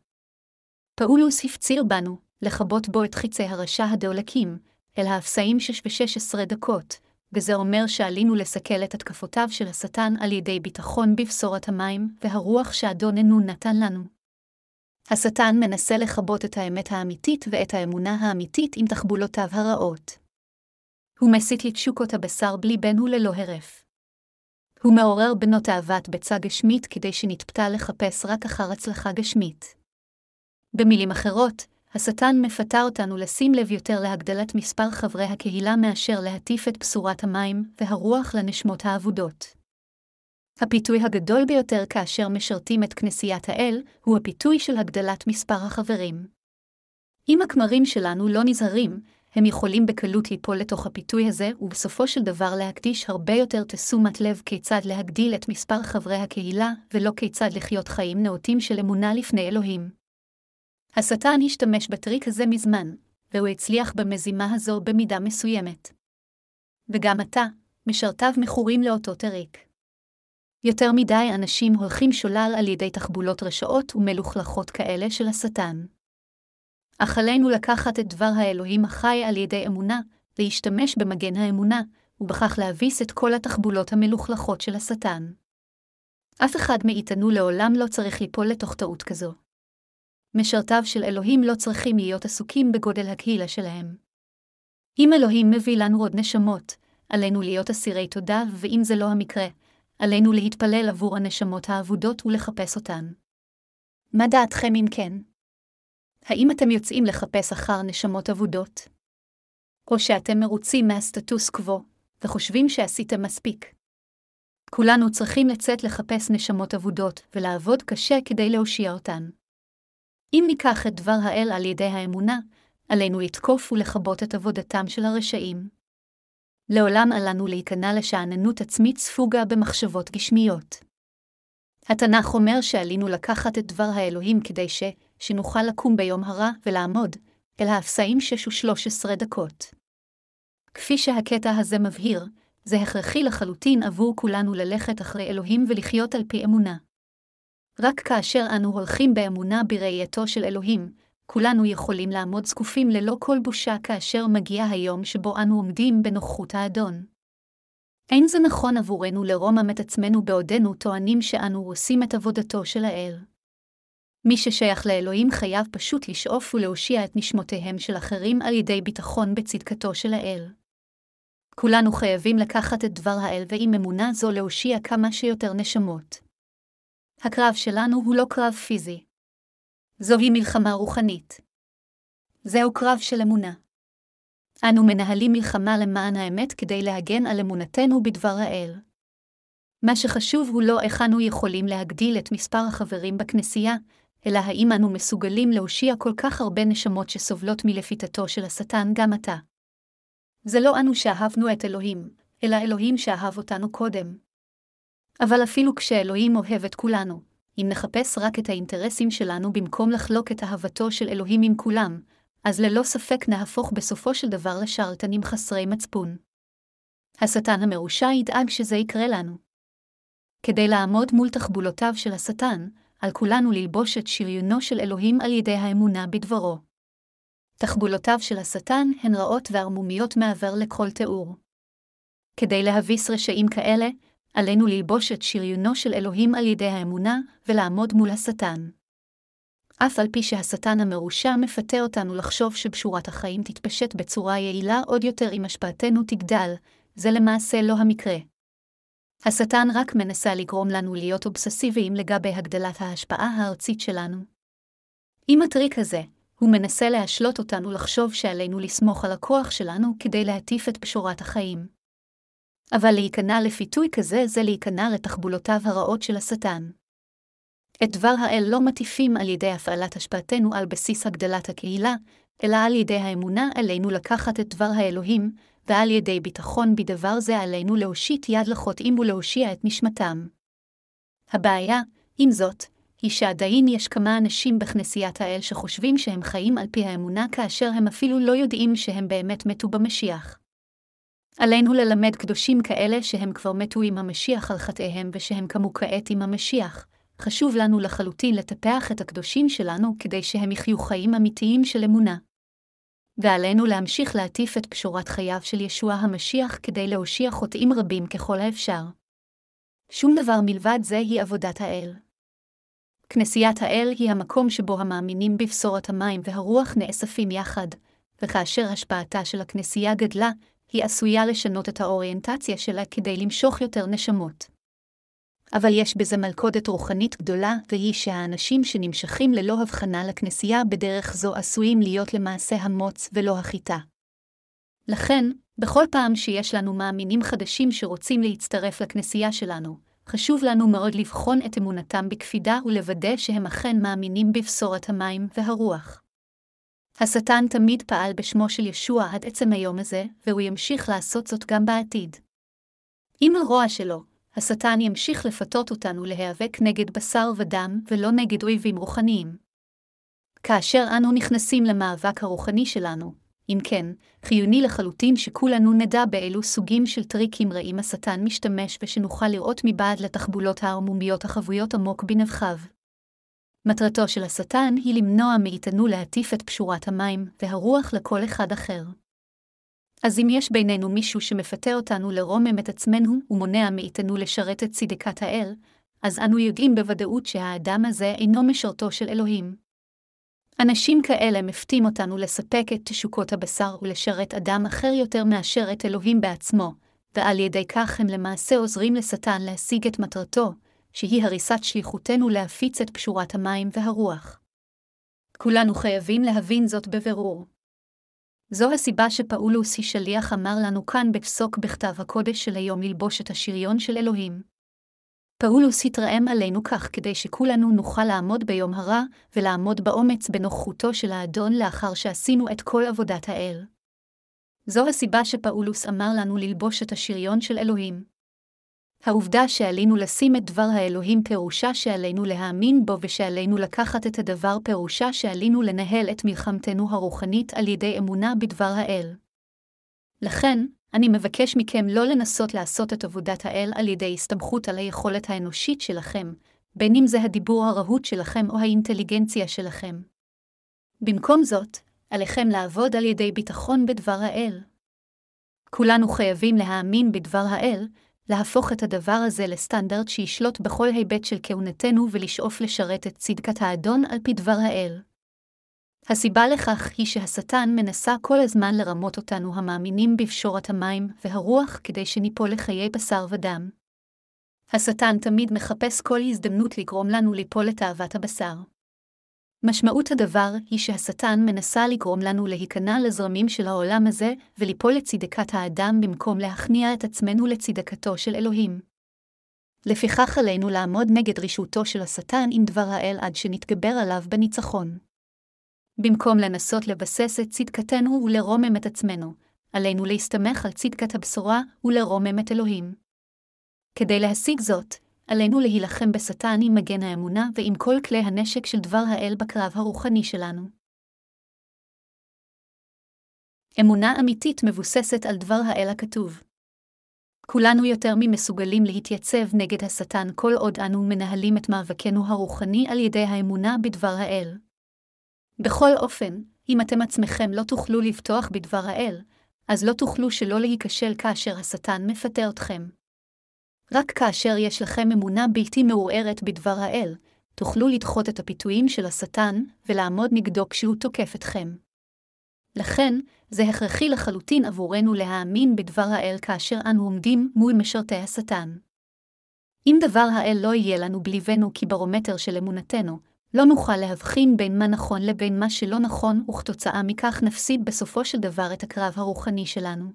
פאולוס הפציר בנו, לכבות בו את חיצי הרשע הדולקים, אל האפסיים שש ושש עשרה דקות, וזה אומר שעלינו לסכל את התקפותיו של השטן על ידי ביטחון בבשורת המים והרוח שאדוננו נתן לנו. השטן מנסה לכבות את האמת האמיתית ואת האמונה האמיתית עם תחבולותיו הרעות. הוא מסית לתשוקות הבשר בלי בן וללא הרף. הוא מעורר בנות תאוות ביצה גשמית כדי שנתפתה לחפש רק אחר הצלחה גשמית. במילים אחרות, השטן מפתה אותנו לשים לב יותר להגדלת מספר חברי הקהילה מאשר להטיף את בשורת המים והרוח לנשמות האבודות. הפיתוי הגדול ביותר כאשר משרתים את כנסיית האל, הוא הפיתוי של הגדלת מספר החברים. אם הכמרים שלנו לא נזהרים, הם יכולים בקלות ליפול לתוך הפיתוי הזה, ובסופו של דבר להקדיש הרבה יותר תשומת לב כיצד להגדיל את מספר חברי הקהילה, ולא כיצד לחיות חיים נאותים של אמונה לפני אלוהים. השטן השתמש בטריק הזה מזמן, והוא הצליח במזימה הזו במידה מסוימת. וגם עתה, משרתיו מכורים לאותו טריק. יותר מדי אנשים הולכים שולל על ידי תחבולות רשעות ומלוכלכות כאלה של השטן. אך עלינו לקחת את דבר האלוהים החי על ידי אמונה, להשתמש במגן האמונה, ובכך להביס את כל התחבולות המלוכלכות של השטן. אף אחד מאיתנו לעולם לא צריך ליפול לתוך טעות כזו. משרתיו של אלוהים לא צריכים להיות עסוקים בגודל הקהילה שלהם. אם אלוהים מביא לנו עוד נשמות, עלינו להיות אסירי תודה, ואם זה לא המקרה, עלינו להתפלל עבור הנשמות האבודות ולחפש אותן. מה דעתכם אם כן? האם אתם יוצאים לחפש אחר נשמות אבודות? או שאתם מרוצים מהסטטוס קוו, וחושבים שעשיתם מספיק? כולנו צריכים לצאת לחפש נשמות אבודות, ולעבוד קשה כדי להושיע אותן. אם ניקח את דבר האל על ידי האמונה, עלינו לתקוף ולכבות את עבודתם של הרשעים. לעולם עלינו להיכנע לשאננות עצמית ספוגה במחשבות גשמיות. התנ"ך אומר שעלינו לקחת את דבר האלוהים כדי ש, שנוכל לקום ביום הרע ולעמוד, אל האפסאים שש ושלוש עשרה דקות. כפי שהקטע הזה מבהיר, זה הכרחי לחלוטין עבור כולנו ללכת אחרי אלוהים ולחיות על פי אמונה. רק כאשר אנו הולכים באמונה בראייתו של אלוהים, כולנו יכולים לעמוד זקופים ללא כל בושה כאשר מגיע היום שבו אנו עומדים בנוכחות האדון. אין זה נכון עבורנו לרומם את עצמנו בעודנו טוענים שאנו עושים את עבודתו של האל. מי ששייך לאלוהים חייב פשוט לשאוף ולהושיע את נשמותיהם של אחרים על ידי ביטחון בצדקתו של האל. כולנו חייבים לקחת את דבר האל ועם אמונה זו להושיע כמה שיותר נשמות. הקרב שלנו הוא לא קרב פיזי. זוהי מלחמה רוחנית. זהו קרב של אמונה. אנו מנהלים מלחמה למען האמת כדי להגן על אמונתנו בדבר האל. מה שחשוב הוא לא איך אנו יכולים להגדיל את מספר החברים בכנסייה, אלא האם אנו מסוגלים להושיע כל כך הרבה נשמות שסובלות מלפיתתו של השטן גם עתה. זה לא אנו שאהבנו את אלוהים, אלא אלוהים שאהב אותנו קודם. אבל אפילו כשאלוהים אוהב את כולנו, אם נחפש רק את האינטרסים שלנו במקום לחלוק את אהבתו של אלוהים עם כולם, אז ללא ספק נהפוך בסופו של דבר לשרתנים חסרי מצפון. השטן המרושע ידאג שזה יקרה לנו. כדי לעמוד מול תחבולותיו של השטן, על כולנו ללבוש את שריונו של אלוהים על ידי האמונה בדברו. תחבולותיו של השטן הן רעות וערמומיות מעבר לכל תיאור. כדי להביס רשעים כאלה, עלינו ללבוש את שריונו של אלוהים על ידי האמונה ולעמוד מול השטן. אף על פי שהשטן המרושע מפתה אותנו לחשוב שבשורת החיים תתפשט בצורה יעילה עוד יותר אם השפעתנו תגדל, זה למעשה לא המקרה. השטן רק מנסה לגרום לנו להיות אובססיביים לגבי הגדלת ההשפעה הארצית שלנו. עם הטריק הזה, הוא מנסה להשלות אותנו לחשוב שעלינו לסמוך על הכוח שלנו כדי להטיף את בשורת החיים. אבל להיכנע לפיתוי כזה זה להיכנע לתחבולותיו הרעות של השטן. את דבר האל לא מטיפים על ידי הפעלת השפעתנו על בסיס הגדלת הקהילה, אלא על ידי האמונה עלינו לקחת את דבר האלוהים, ועל ידי ביטחון בדבר זה עלינו להושיט יד לחוטאים ולהושיע את נשמתם. הבעיה, עם זאת, היא שעדיין יש כמה אנשים בכנסיית האל שחושבים שהם חיים על פי האמונה כאשר הם אפילו לא יודעים שהם באמת מתו במשיח. עלינו ללמד קדושים כאלה שהם כבר מתו עם המשיח על חטאיהם ושהם קמו כעת עם המשיח. חשוב לנו לחלוטין לטפח את הקדושים שלנו כדי שהם יחיו חיים אמיתיים של אמונה. ועלינו להמשיך להטיף את פשורת חייו של ישוע המשיח כדי להושיע חוטאים רבים ככל האפשר. שום דבר מלבד זה היא עבודת האל. כנסיית האל היא המקום שבו המאמינים בבשורת המים והרוח נאספים יחד, וכאשר השפעתה של הכנסייה גדלה, היא עשויה לשנות את האוריינטציה שלה כדי למשוך יותר נשמות. אבל יש בזה מלכודת רוחנית גדולה, והיא שהאנשים שנמשכים ללא הבחנה לכנסייה בדרך זו עשויים להיות למעשה המוץ ולא החיטה. לכן, בכל פעם שיש לנו מאמינים חדשים שרוצים להצטרף לכנסייה שלנו, חשוב לנו מאוד לבחון את אמונתם בקפידה ולוודא שהם אכן מאמינים בבשורת המים והרוח. השטן תמיד פעל בשמו של ישוע עד עצם היום הזה, והוא ימשיך לעשות זאת גם בעתיד. עם הרוע שלו, השטן ימשיך לפתות אותנו להיאבק נגד בשר ודם ולא נגד אויבים רוחניים. כאשר אנו נכנסים למאבק הרוחני שלנו, אם כן, חיוני לחלוטין שכולנו נדע באילו סוגים של טריקים רעים השטן משתמש ושנוכל לראות מבעד לתחבולות הערמומיות החבויות עמוק בנבחיו. מטרתו של השטן היא למנוע מאיתנו להטיף את פשורת המים והרוח לכל אחד אחר. אז אם יש בינינו מישהו שמפתה אותנו לרומם את עצמנו ומונע מאיתנו לשרת את צדקת האל, אז אנו יודעים בוודאות שהאדם הזה אינו משרתו של אלוהים. אנשים כאלה מפתים אותנו לספק את תשוקות הבשר ולשרת אדם אחר יותר מאשר את אלוהים בעצמו, ועל ידי כך הם למעשה עוזרים לשטן להשיג את מטרתו, שהיא הריסת שליחותנו להפיץ את פשורת המים והרוח. כולנו חייבים להבין זאת בבירור. זו הסיבה שפאולוס היא שליח אמר לנו כאן בפסוק בכתב הקודש של היום ללבוש את השריון של אלוהים. פאולוס התרעם עלינו כך כדי שכולנו נוכל לעמוד ביום הרע, ולעמוד באומץ בנוכחותו של האדון לאחר שעשינו את כל עבודת האל. זו הסיבה שפאולוס אמר לנו ללבוש את השריון של אלוהים. העובדה שעלינו לשים את דבר האלוהים פירושה שעלינו להאמין בו ושעלינו לקחת את הדבר פירושה שעלינו לנהל את מלחמתנו הרוחנית על ידי אמונה בדבר האל. לכן, אני מבקש מכם לא לנסות לעשות את עבודת האל על ידי הסתמכות על היכולת האנושית שלכם, בין אם זה הדיבור הרהוט שלכם או האינטליגנציה שלכם. במקום זאת, עליכם לעבוד על ידי ביטחון בדבר האל. כולנו חייבים להאמין בדבר האל, להפוך את הדבר הזה לסטנדרט שישלוט בכל היבט של כהונתנו ולשאוף לשרת את צדקת האדון על פי דבר האל. הסיבה לכך היא שהשטן מנסה כל הזמן לרמות אותנו המאמינים בפשורת המים והרוח כדי שניפול לחיי בשר ודם. השטן תמיד מחפש כל הזדמנות לגרום לנו ליפול לתאוות הבשר. משמעות הדבר היא שהשטן מנסה לגרום לנו להיכנע לזרמים של העולם הזה וליפול לצדקת האדם במקום להכניע את עצמנו לצדקתו של אלוהים. לפיכך עלינו לעמוד נגד רישותו של השטן עם דבר האל עד שנתגבר עליו בניצחון. במקום לנסות לבסס את צדקתנו ולרומם את עצמנו, עלינו להסתמך על צדקת הבשורה ולרומם את אלוהים. כדי להשיג זאת, עלינו להילחם בשטן עם מגן האמונה ועם כל כלי הנשק של דבר האל בקרב הרוחני שלנו. אמונה אמיתית מבוססת על דבר האל הכתוב. כולנו יותר ממסוגלים להתייצב נגד השטן כל עוד אנו מנהלים את מאבקנו הרוחני על ידי האמונה בדבר האל. בכל אופן, אם אתם עצמכם לא תוכלו לבטוח בדבר האל, אז לא תוכלו שלא להיכשל כאשר השטן מפתה אתכם. רק כאשר יש לכם אמונה בלתי מעורערת בדבר האל, תוכלו לדחות את הפיתויים של השטן ולעמוד נגדו כשהוא תוקף אתכם. לכן, זה הכרחי לחלוטין עבורנו להאמין בדבר האל כאשר אנו עומדים מול משרתי השטן. אם דבר האל לא יהיה לנו בליבנו כברומטר של אמונתנו, לא נוכל להבחין בין מה נכון לבין מה שלא נכון, וכתוצאה מכך נפסיד בסופו של דבר את הקרב הרוחני שלנו.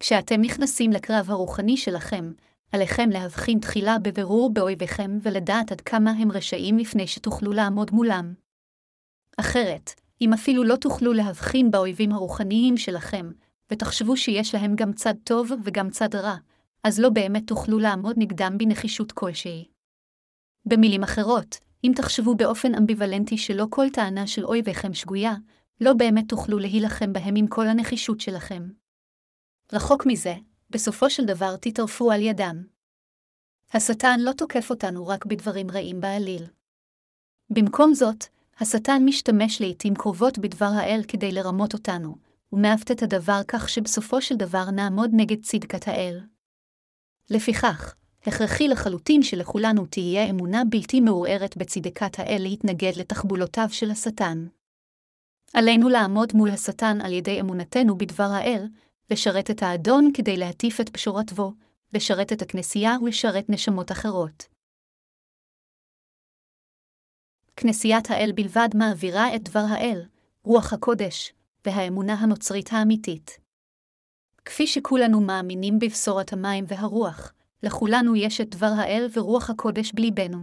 כשאתם נכנסים לקרב הרוחני שלכם, עליכם להבחין תחילה בבירור באויביכם ולדעת עד כמה הם רשעים לפני שתוכלו לעמוד מולם. אחרת, אם אפילו לא תוכלו להבחין באויבים הרוחניים שלכם, ותחשבו שיש להם גם צד טוב וגם צד רע, אז לא באמת תוכלו לעמוד נגדם בנחישות כלשהי. במילים אחרות, אם תחשבו באופן אמביוולנטי שלא כל טענה של אויביכם שגויה, לא באמת תוכלו להילחם בהם עם כל הנחישות שלכם. רחוק מזה, בסופו של דבר תטרפו על ידם. השטן לא תוקף אותנו רק בדברים רעים בעליל. במקום זאת, השטן משתמש לעתים קרובות בדבר האל כדי לרמות אותנו, ומעוות את הדבר כך שבסופו של דבר נעמוד נגד צדקת האל. לפיכך, הכרחי לחלוטין שלכולנו תהיה אמונה בלתי מעורערת בצדקת האל להתנגד לתחבולותיו של השטן. עלינו לעמוד מול השטן על ידי אמונתנו בדבר האל, לשרת את האדון כדי להטיף את בשורתו, לשרת את הכנסייה ולשרת נשמות אחרות. כנסיית האל בלבד מעבירה את דבר האל, רוח הקודש, והאמונה הנוצרית האמיתית. כפי שכולנו מאמינים בבשורת המים והרוח, לכולנו יש את דבר האל ורוח הקודש בליבנו.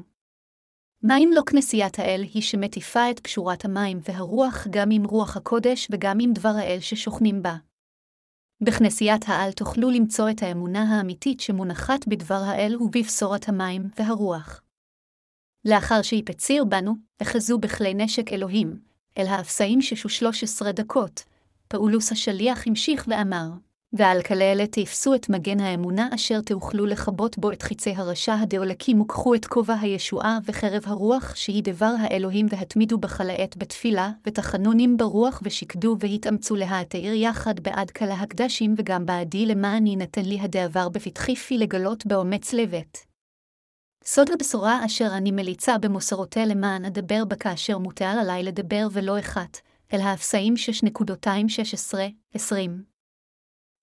מה אם לא כנסיית האל היא שמטיפה את קשורת המים והרוח גם עם רוח הקודש וגם עם דבר האל ששוכנים בה? בכנסיית העל תוכלו למצוא את האמונה האמיתית שמונחת בדבר האל ובבשורת המים והרוח. לאחר שהפציר בנו, אחזו בכלי נשק אלוהים, אל האפסאים ששו 13 דקות, פאולוס השליח המשיך ואמר, ועל כאלה תאפסו את מגן האמונה אשר תאכלו לכבות בו את חיצי הרשע הדאולקים וקחו את כובע הישועה וחרב הרוח שהיא דבר האלוהים והתמידו בחלאת בתפילה, ותחנונים ברוח ושקדו והתאמצו להעתיר יחד בעד כל ההקדשים וגם בעדי למען יינתן לי הדעבר בפתחי פי לגלות באומץ לבט. סוד הבשורה אשר אני מליצה במוסרותי למען אדבר בה כאשר מוטל עלי לדבר ולא אחת, אל האפסאים 6.216-20.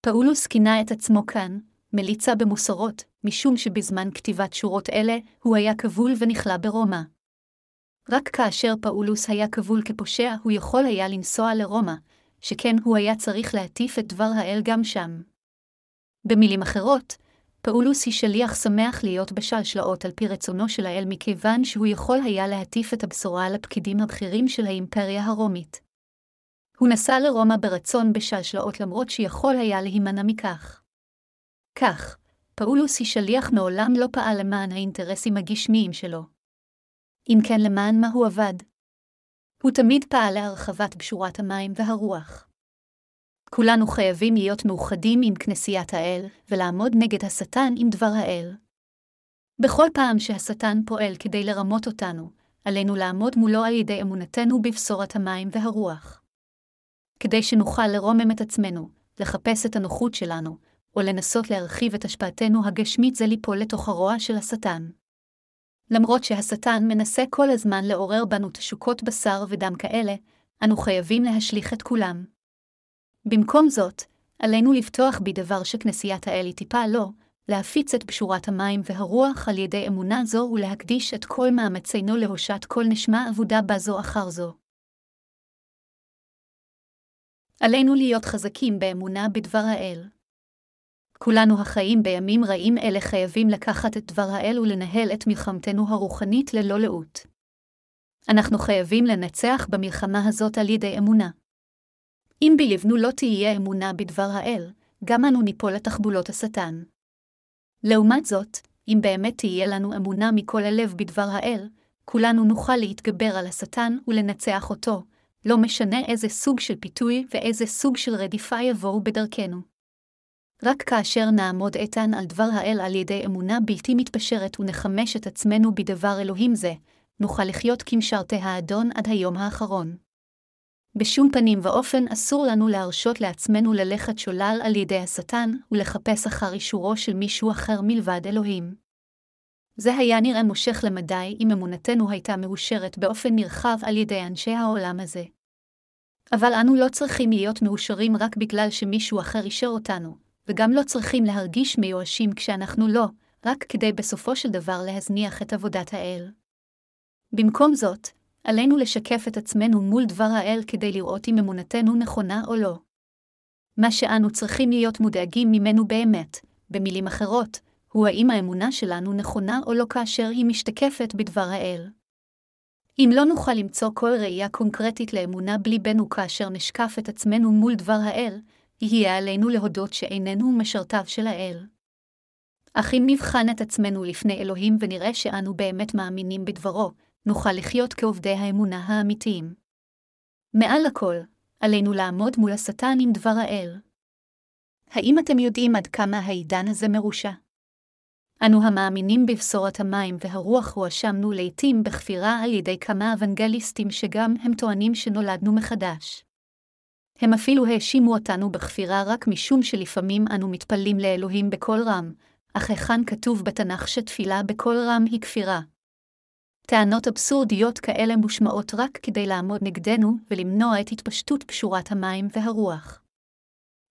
פאולוס כינה את עצמו כאן, מליצה במוסרות, משום שבזמן כתיבת שורות אלה, הוא היה כבול ונכלא ברומא. רק כאשר פאולוס היה כבול כפושע, הוא יכול היה לנסוע לרומא, שכן הוא היה צריך להטיף את דבר האל גם שם. במילים אחרות, פאולוס היא שליח שמח להיות בשלשלאות על פי רצונו של האל מכיוון שהוא יכול היה להטיף את הבשורה לפקידים הבכירים של האימפריה הרומית. הוא נסע לרומא ברצון בשלשלאות למרות שיכול היה להימנע מכך. כך, פאולוס היא שליח מעולם לא פעל למען האינטרסים הגשמיים שלו. אם כן למען מה הוא עבד? הוא תמיד פעל להרחבת בשורת המים והרוח. כולנו חייבים להיות מאוחדים עם כנסיית האל, ולעמוד נגד השטן עם דבר האל. בכל פעם שהשטן פועל כדי לרמות אותנו, עלינו לעמוד מולו על ידי אמונתנו בבשורת המים והרוח. כדי שנוכל לרומם את עצמנו, לחפש את הנוחות שלנו, או לנסות להרחיב את השפעתנו הגשמית זה ליפול לתוך הרוע של השטן. למרות שהשטן מנסה כל הזמן לעורר בנו תשוקות בשר ודם כאלה, אנו חייבים להשליך את כולם. במקום זאת, עלינו לפתוח בדבר שכנסיית האל היא טיפה לא, להפיץ את בשורת המים והרוח על ידי אמונה זו ולהקדיש את כל מאמצינו להושט כל נשמה אבודה בה זו אחר זו. עלינו להיות חזקים באמונה בדבר האל. כולנו החיים בימים רעים אלה חייבים לקחת את דבר האל ולנהל את מלחמתנו הרוחנית ללא לאות. אנחנו חייבים לנצח במלחמה הזאת על ידי אמונה. אם בלבנו לא תהיה אמונה בדבר האל, גם אנו ניפול לתחבולות השטן. לעומת זאת, אם באמת תהיה לנו אמונה מכל הלב בדבר האל, כולנו נוכל להתגבר על השטן ולנצח אותו, לא משנה איזה סוג של פיתוי ואיזה סוג של רדיפה יבואו בדרכנו. רק כאשר נעמוד איתן על דבר האל על ידי אמונה בלתי מתפשרת ונחמש את עצמנו בדבר אלוהים זה, נוכל לחיות כמשרתי האדון עד היום האחרון. בשום פנים ואופן אסור לנו להרשות לעצמנו ללכת שולל על ידי השטן ולחפש אחר אישורו של מישהו אחר מלבד אלוהים. זה היה נראה מושך למדי אם אמונתנו הייתה מאושרת באופן נרחב על ידי אנשי העולם הזה. אבל אנו לא צריכים להיות מאושרים רק בגלל שמישהו אחר אישר אותנו, וגם לא צריכים להרגיש מיואשים כשאנחנו לא, רק כדי בסופו של דבר להזניח את עבודת האל. במקום זאת, עלינו לשקף את עצמנו מול דבר האל כדי לראות אם אמונתנו נכונה או לא. מה שאנו צריכים להיות מודאגים ממנו באמת, במילים אחרות, הוא האם האמונה שלנו נכונה או לא כאשר היא משתקפת בדבר האל. אם לא נוכל למצוא כל ראייה קונקרטית לאמונה בלי בנו כאשר נשקף את עצמנו מול דבר האל, יהיה עלינו להודות שאיננו משרתיו של האל. אך אם נבחן את עצמנו לפני אלוהים ונראה שאנו באמת מאמינים בדברו, נוכל לחיות כעובדי האמונה האמיתיים. מעל לכל, עלינו לעמוד מול השטן עם דבר האל. האם אתם יודעים עד כמה העידן הזה מרושע? אנו המאמינים בבשורת המים והרוח הואשמנו לעתים בכפירה על ידי כמה אוונגליסטים שגם הם טוענים שנולדנו מחדש. הם אפילו האשימו אותנו בכפירה רק משום שלפעמים אנו מתפללים לאלוהים בקול רם, אך היכן כתוב בתנ"ך שתפילה בקול רם היא כפירה. טענות אבסורדיות כאלה מושמעות רק כדי לעמוד נגדנו ולמנוע את התפשטות פשורת המים והרוח.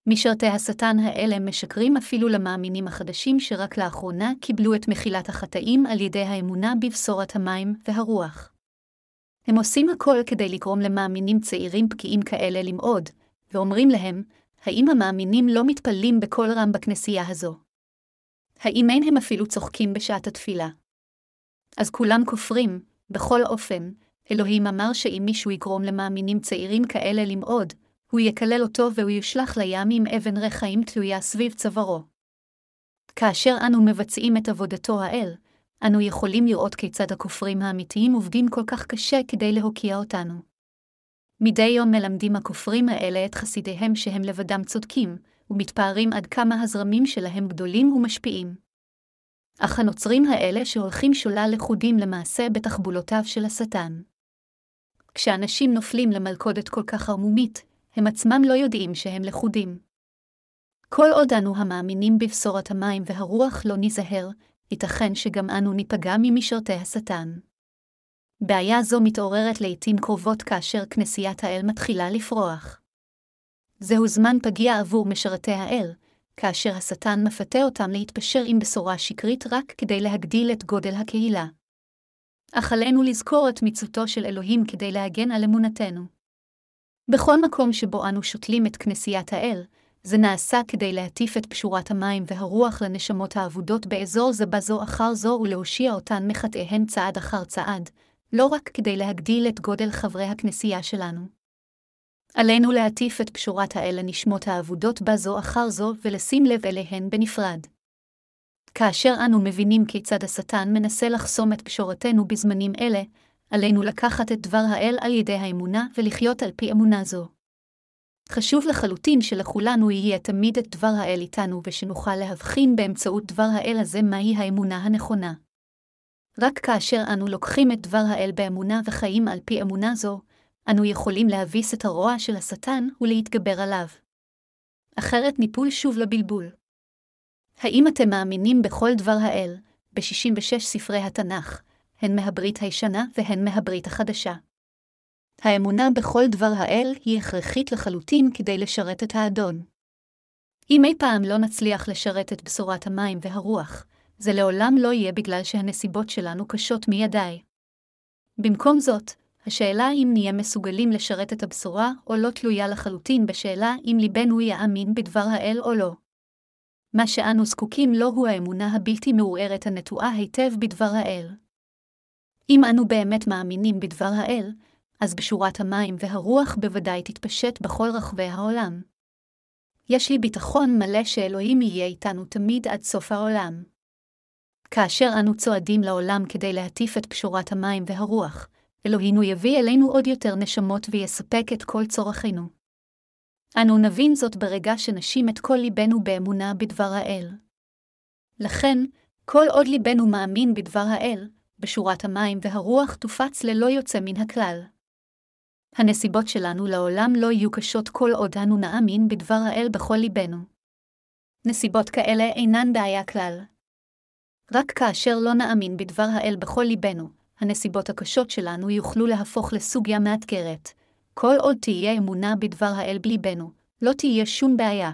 משרתי השטן האלה משקרים אפילו למאמינים החדשים שרק לאחרונה קיבלו את מחילת החטאים על ידי האמונה בבשורת המים והרוח. הם עושים הכל כדי לגרום למאמינים צעירים פגיעים כאלה למעוד, ואומרים להם, האם המאמינים לא מתפללים בקול רם בכנסייה הזו? האם אין הם אפילו צוחקים בשעת התפילה? אז כולם כופרים, בכל אופן, אלוהים אמר שאם מישהו יגרום למאמינים צעירים כאלה למעוד, הוא יקלל אותו והוא יושלך לים עם אבן רחיים תלויה סביב צווארו. כאשר אנו מבצעים את עבודתו האל, אנו יכולים לראות כיצד הכופרים האמיתיים עובדים כל כך קשה כדי להוקיע אותנו. מדי יום מלמדים הכופרים האלה את חסידיהם שהם לבדם צודקים, ומתפארים עד כמה הזרמים שלהם גדולים ומשפיעים. אך הנוצרים האלה שהולכים שולל לכודים למעשה בתחבולותיו של השטן. כשאנשים נופלים למלכודת כל כך ערמומית, הם עצמם לא יודעים שהם לכודים. כל עוד אנו המאמינים בבשורת המים והרוח לא ניזהר, ייתכן שגם אנו ניפגע ממשרתי השטן. בעיה זו מתעוררת לעתים קרובות כאשר כנסיית האל מתחילה לפרוח. זהו זמן פגיע עבור משרתי האל, כאשר השטן מפתה אותם להתפשר עם בשורה שקרית רק כדי להגדיל את גודל הקהילה. אך עלינו לזכור את מצוותו של אלוהים כדי להגן על אמונתנו. בכל מקום שבו אנו שותלים את כנסיית האל, זה נעשה כדי להטיף את פשורת המים והרוח לנשמות האבודות באזור זה בזו אחר זו ולהושיע אותן מחטאיהן צעד אחר צעד, לא רק כדי להגדיל את גודל חברי הכנסייה שלנו. עלינו להטיף את פשורת האל לנשמות האבודות בזו אחר זו ולשים לב אליהן בנפרד. כאשר אנו מבינים כיצד השטן מנסה לחסום את פשורתנו בזמנים אלה, עלינו לקחת את דבר האל על ידי האמונה ולחיות על פי אמונה זו. חשוב לחלוטין שלכולנו יהיה תמיד את דבר האל איתנו ושנוכל להבחין באמצעות דבר האל הזה מהי האמונה הנכונה. רק כאשר אנו לוקחים את דבר האל באמונה וחיים על פי אמונה זו, אנו יכולים להביס את הרוע של השטן ולהתגבר עליו. אחרת ניפול שוב לבלבול. האם אתם מאמינים בכל דבר האל, ב-66 ספרי התנ"ך, הן מהברית הישנה והן מהברית החדשה? האמונה בכל דבר האל היא הכרחית לחלוטין כדי לשרת את האדון. אם אי פעם לא נצליח לשרת את בשורת המים והרוח, זה לעולם לא יהיה בגלל שהנסיבות שלנו קשות מידי. במקום זאת, השאלה אם נהיה מסוגלים לשרת את הבשורה או לא תלויה לחלוטין בשאלה אם ליבנו יאמין בדבר האל או לא. מה שאנו זקוקים לו הוא האמונה הבלתי מעורערת הנטועה היטב בדבר האל. אם אנו באמת מאמינים בדבר האל, אז בשורת המים והרוח בוודאי תתפשט בכל רחבי העולם. יש לי ביטחון מלא שאלוהים יהיה איתנו תמיד עד סוף העולם. כאשר אנו צועדים לעולם כדי להטיף את פשורת המים והרוח, אלוהינו יביא אלינו עוד יותר נשמות ויספק את כל צורכינו. אנו נבין זאת ברגע שנשים את כל ליבנו באמונה בדבר האל. לכן, כל עוד ליבנו מאמין בדבר האל, בשורת המים והרוח תופץ ללא יוצא מן הכלל. הנסיבות שלנו לעולם לא יהיו קשות כל עוד אנו נאמין בדבר האל בכל ליבנו. נסיבות כאלה אינן בעיה כלל. רק כאשר לא נאמין בדבר האל בכל ליבנו, הנסיבות הקשות שלנו יוכלו להפוך לסוגיה מאתגרת. כל עוד תהיה אמונה בדבר האל בליבנו, לא תהיה שום בעיה.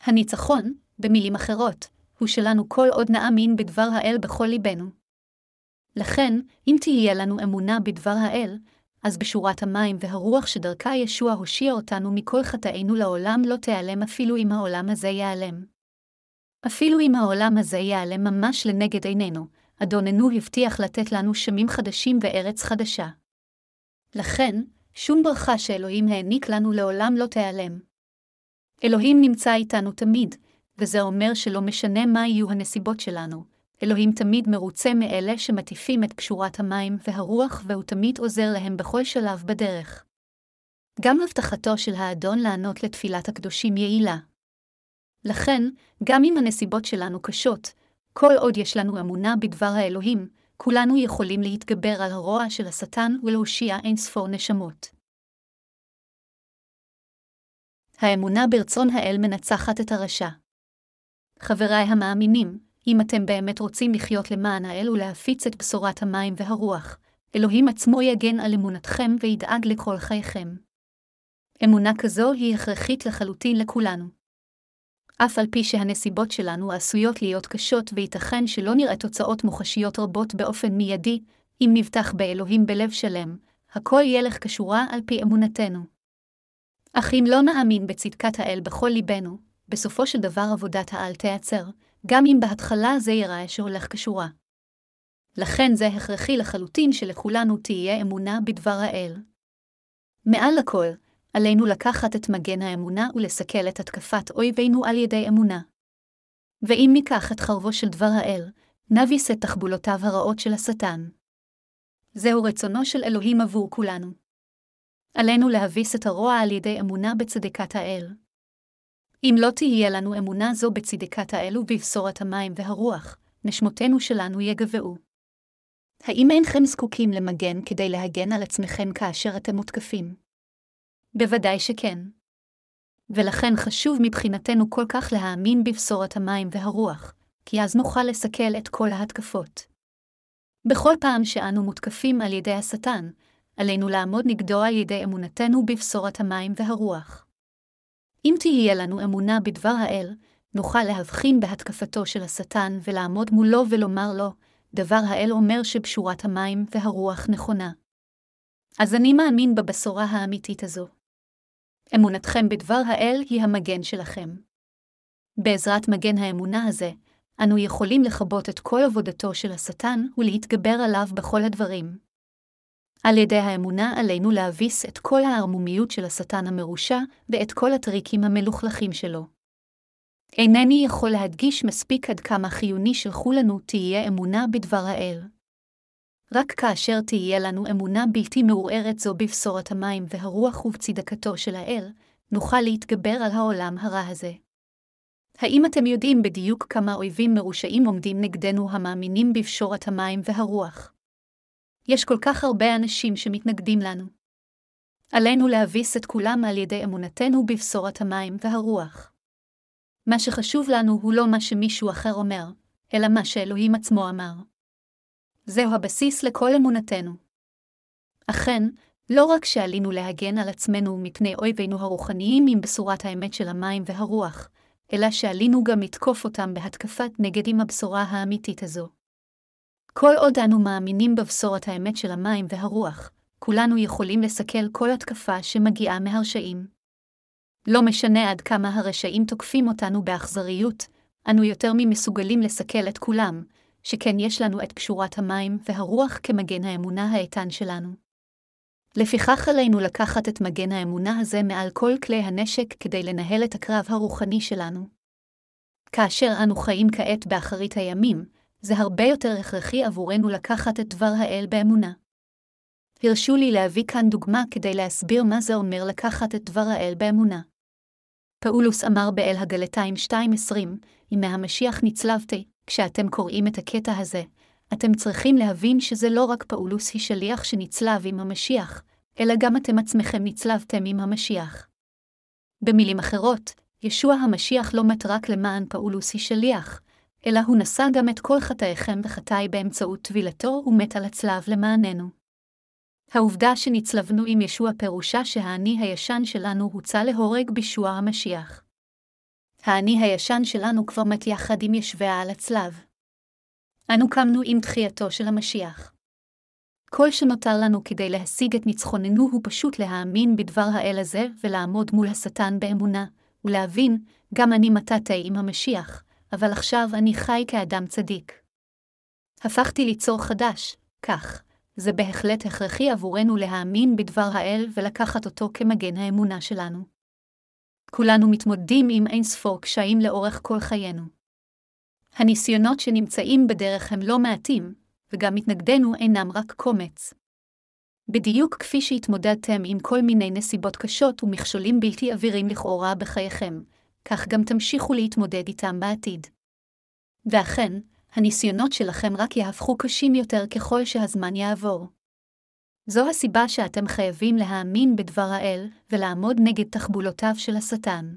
הניצחון, במילים אחרות, הוא שלנו כל עוד נאמין בדבר האל בכל ליבנו. לכן, אם תהיה לנו אמונה בדבר האל, אז בשורת המים והרוח שדרכה ישוע הושיע אותנו מכל חטאינו לעולם לא תיעלם אפילו אם העולם הזה ייעלם. אפילו אם העולם הזה ייעלם ממש לנגד עינינו, אדוננו הבטיח לתת לנו שמים חדשים וארץ חדשה. לכן, שום ברכה שאלוהים העניק לנו לעולם לא תיעלם. אלוהים נמצא איתנו תמיד, וזה אומר שלא משנה מה יהיו הנסיבות שלנו, אלוהים תמיד מרוצה מאלה שמטיפים את פשורת המים והרוח, והוא תמיד עוזר להם בכל שלב בדרך. גם הבטחתו של האדון לענות לתפילת הקדושים יעילה. לכן, גם אם הנסיבות שלנו קשות, כל עוד יש לנו אמונה בדבר האלוהים, כולנו יכולים להתגבר על הרוע של השטן ולהושיע אין ספור נשמות. האמונה ברצון האל מנצחת את הרשע. חבריי המאמינים, אם אתם באמת רוצים לחיות למען האל ולהפיץ את בשורת המים והרוח, אלוהים עצמו יגן על אמונתכם וידאג לכל חייכם. אמונה כזו היא הכרחית לחלוטין לכולנו. אף על פי שהנסיבות שלנו עשויות להיות קשות וייתכן שלא נראה תוצאות מוחשיות רבות באופן מיידי, אם נבטח באלוהים בלב שלם, הכל ילך כשורה על פי אמונתנו. אך אם לא נאמין בצדקת האל בכל ליבנו, בסופו של דבר עבודת העל תיעצר, גם אם בהתחלה זה ייראה שהולך כשורה. לכן זה הכרחי לחלוטין שלכולנו תהיה אמונה בדבר האל. מעל לכל, עלינו לקחת את מגן האמונה ולסכל את התקפת אויבינו על ידי אמונה. ואם ניקח את חרבו של דבר האל, נביס את תחבולותיו הרעות של השטן. זהו רצונו של אלוהים עבור כולנו. עלינו להביס את הרוע על ידי אמונה בצדקת האל. אם לא תהיה לנו אמונה זו בצדקת האל ובבשורת המים והרוח, נשמותינו שלנו יגבעו. האם אינכם זקוקים למגן כדי להגן על עצמכם כאשר אתם מותקפים? בוודאי שכן. ולכן חשוב מבחינתנו כל כך להאמין בבשורת המים והרוח, כי אז נוכל לסכל את כל ההתקפות. בכל פעם שאנו מותקפים על ידי השטן, עלינו לעמוד נגדו על ידי אמונתנו בבשורת המים והרוח. אם תהיה לנו אמונה בדבר האל, נוכל להבחין בהתקפתו של השטן ולעמוד מולו ולומר לו, דבר האל אומר שבשורת המים והרוח נכונה. אז אני מאמין בבשורה האמיתית הזו. אמונתכם בדבר האל היא המגן שלכם. בעזרת מגן האמונה הזה, אנו יכולים לכבות את כל עבודתו של השטן ולהתגבר עליו בכל הדברים. על ידי האמונה עלינו להביס את כל הערמומיות של השטן המרושע ואת כל הטריקים המלוכלכים שלו. אינני יכול להדגיש מספיק עד כמה חיוני שלחו לנו תהיה אמונה בדבר האל. רק כאשר תהיה לנו אמונה בלתי מעורערת זו בבשורת המים והרוח ובצדקתו של האל, נוכל להתגבר על העולם הרע הזה. האם אתם יודעים בדיוק כמה אויבים מרושעים עומדים נגדנו המאמינים בבשורת המים והרוח? יש כל כך הרבה אנשים שמתנגדים לנו. עלינו להביס את כולם על ידי אמונתנו בבשורת המים והרוח. מה שחשוב לנו הוא לא מה שמישהו אחר אומר, אלא מה שאלוהים עצמו אמר. זהו הבסיס לכל אמונתנו. אכן, לא רק שעלינו להגן על עצמנו מפני אויבינו הרוחניים עם בשורת האמת של המים והרוח, אלא שעלינו גם לתקוף אותם בהתקפת נגד עם הבשורה האמיתית הזו. כל עוד אנו מאמינים בבשורת האמת של המים והרוח, כולנו יכולים לסכל כל התקפה שמגיעה מהרשעים. לא משנה עד כמה הרשעים תוקפים אותנו באכזריות, אנו יותר ממסוגלים לסכל את כולם, שכן יש לנו את קשורת המים והרוח כמגן האמונה האיתן שלנו. לפיכך עלינו לקחת את מגן האמונה הזה מעל כל כלי הנשק כדי לנהל את הקרב הרוחני שלנו. כאשר אנו חיים כעת באחרית הימים, זה הרבה יותר הכרחי עבורנו לקחת את דבר האל באמונה. הרשו לי להביא כאן דוגמה כדי להסביר מה זה אומר לקחת את דבר האל באמונה. פאולוס אמר באל הגלטיים 2.20, עם המשיח נצלבתי, כשאתם קוראים את הקטע הזה, אתם צריכים להבין שזה לא רק פאולוס השליח שנצלב עם המשיח, אלא גם אתם עצמכם נצלבתם עם המשיח. במילים אחרות, ישוע המשיח לא מת רק למען פאולוס השליח, אלא הוא נשא גם את כל חטאיכם וחטאי באמצעות טבילתו ומת על הצלב למעננו. העובדה שנצלבנו עם ישוע פירושה שהאני הישן שלנו הוצא להורג בישוע המשיח. האני הישן שלנו כבר מת יחד עם ישביה על הצלב. אנו קמנו עם תחייתו של המשיח. כל שנותר לנו כדי להשיג את ניצחוננו הוא פשוט להאמין בדבר האל הזה ולעמוד מול השטן באמונה, ולהבין, גם אני מתתי עם המשיח, אבל עכשיו אני חי כאדם צדיק. הפכתי ליצור חדש, כך, זה בהחלט הכרחי עבורנו להאמין בדבר האל ולקחת אותו כמגן האמונה שלנו. כולנו מתמודדים עם אין ספור קשיים לאורך כל חיינו. הניסיונות שנמצאים בדרך הם לא מעטים, וגם מתנגדינו אינם רק קומץ. בדיוק כפי שהתמודדתם עם כל מיני נסיבות קשות ומכשולים בלתי עבירים לכאורה בחייכם, כך גם תמשיכו להתמודד איתם בעתיד. ואכן, הניסיונות שלכם רק יהפכו קשים יותר ככל שהזמן יעבור. זו הסיבה שאתם חייבים להאמין בדבר האל ולעמוד נגד תחבולותיו של השטן.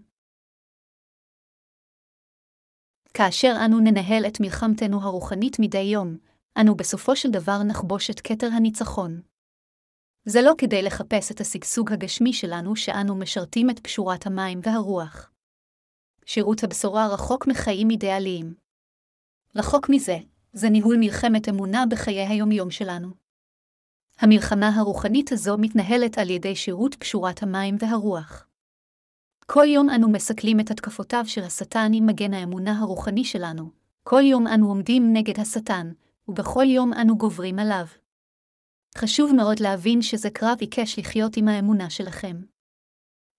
כאשר אנו ננהל את מלחמתנו הרוחנית מדי יום, אנו בסופו של דבר נחבוש את כתר הניצחון. זה לא כדי לחפש את השגשוג הגשמי שלנו שאנו משרתים את פשורת המים והרוח. שירות הבשורה רחוק מחיים אידיאליים. רחוק מזה, זה ניהול מלחמת אמונה בחיי היומיום שלנו. המלחמה הרוחנית הזו מתנהלת על ידי שירות פשורת המים והרוח. כל יום אנו מסכלים את התקפותיו של השטן עם מגן האמונה הרוחני שלנו. כל יום אנו עומדים נגד השטן, ובכל יום אנו גוברים עליו. חשוב מאוד להבין שזה קרב עיקש לחיות עם האמונה שלכם.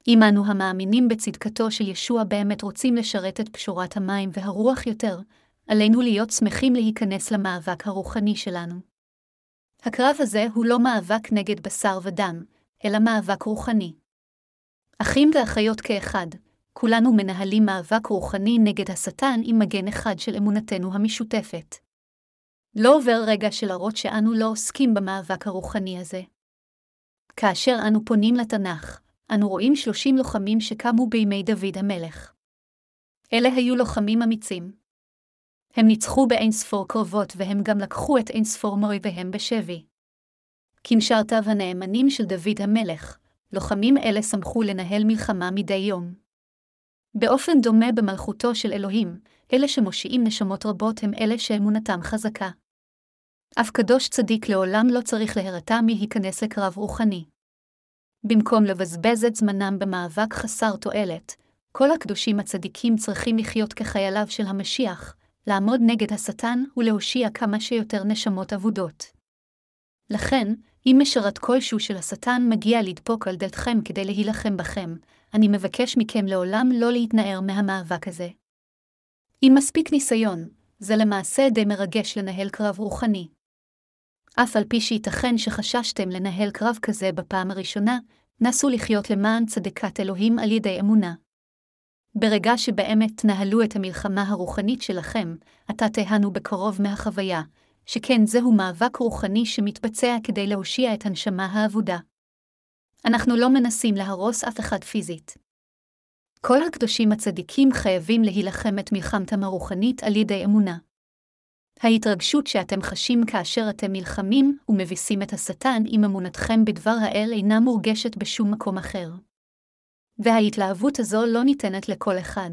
אם אנו המאמינים בצדקתו של ישוע באמת רוצים לשרת את פשורת המים והרוח יותר, עלינו להיות שמחים להיכנס למאבק הרוחני שלנו. הקרב הזה הוא לא מאבק נגד בשר ודם, אלא מאבק רוחני. אחים ואחיות כאחד, כולנו מנהלים מאבק רוחני נגד השטן עם מגן אחד של אמונתנו המשותפת. לא עובר רגע של להראות שאנו לא עוסקים במאבק הרוחני הזה. כאשר אנו פונים לתנ"ך, אנו רואים שלושים לוחמים שקמו בימי דוד המלך. אלה היו לוחמים אמיצים. הם ניצחו באין ספור קרבות והם גם לקחו את אין ספור מוריביהם בשבי. כמשרתיו הנאמנים של דוד המלך, לוחמים אלה שמחו לנהל מלחמה מדי יום. באופן דומה במלכותו של אלוהים, אלה שמושיעים נשמות רבות הם אלה שאמונתם חזקה. אף קדוש צדיק לעולם לא צריך להירתע מלהיכנס לקרב רוחני. במקום לבזבז את זמנם במאבק חסר תועלת, כל הקדושים הצדיקים צריכים לחיות כחייליו של המשיח, לעמוד נגד השטן ולהושיע כמה שיותר נשמות אבודות. לכן, אם משרת כלשהו של השטן מגיע לדפוק על דלתכם כדי להילחם בכם, אני מבקש מכם לעולם לא להתנער מהמאבק הזה. עם מספיק ניסיון, זה למעשה די מרגש לנהל קרב רוחני. אף על פי שייתכן שחששתם לנהל קרב כזה בפעם הראשונה, נסו לחיות למען צדקת אלוהים על ידי אמונה. ברגע שבאמת תנהלו את המלחמה הרוחנית שלכם, עתה תהנו בקרוב מהחוויה, שכן זהו מאבק רוחני שמתבצע כדי להושיע את הנשמה האבודה. אנחנו לא מנסים להרוס אף אחד פיזית. כל הקדושים הצדיקים חייבים להילחם את מלחמתם הרוחנית על ידי אמונה. ההתרגשות שאתם חשים כאשר אתם נלחמים ומביסים את השטן עם אמונתכם בדבר האל אינה מורגשת בשום מקום אחר. וההתלהבות הזו לא ניתנת לכל אחד.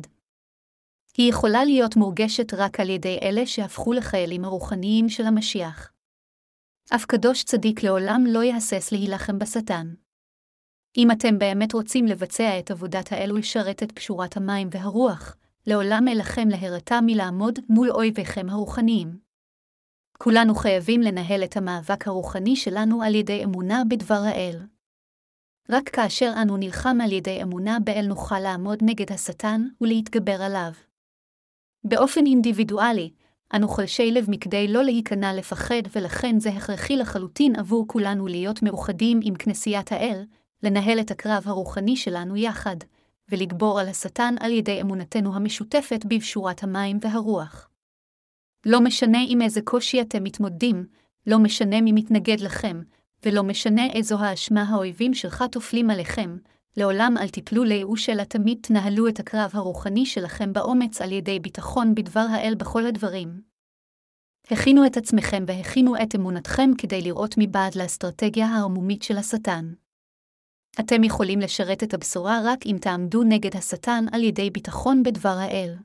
היא יכולה להיות מורגשת רק על ידי אלה שהפכו לחיילים הרוחניים של המשיח. אף קדוש צדיק לעולם לא יהסס להילחם בשטן. אם אתם באמת רוצים לבצע את עבודת האל ולשרת את פשורת המים והרוח, לעולם אלכם להירתע מלעמוד מול אויביכם הרוחניים. כולנו חייבים לנהל את המאבק הרוחני שלנו על ידי אמונה בדבר האל. רק כאשר אנו נלחם על ידי אמונה באל נוכל לעמוד נגד השטן ולהתגבר עליו. באופן אינדיבידואלי, אנו חלשי לב מכדי לא להיכנע לפחד ולכן זה הכרחי לחלוטין עבור כולנו להיות מאוחדים עם כנסיית האל, לנהל את הקרב הרוחני שלנו יחד, ולגבור על השטן על ידי אמונתנו המשותפת בבשורת המים והרוח. לא משנה עם איזה קושי אתם מתמודדים, לא משנה מי מתנגד לכם, ולא משנה איזו האשמה האויבים שלך טופלים עליכם, לעולם אל תיפלו לייאוש אלא תמיד תנהלו את הקרב הרוחני שלכם באומץ על ידי ביטחון בדבר האל בכל הדברים. הכינו את עצמכם והכינו את אמונתכם כדי לראות מבעד לאסטרטגיה הערמומית של השטן. אתם יכולים לשרת את הבשורה רק אם תעמדו נגד השטן על ידי ביטחון בדבר האל.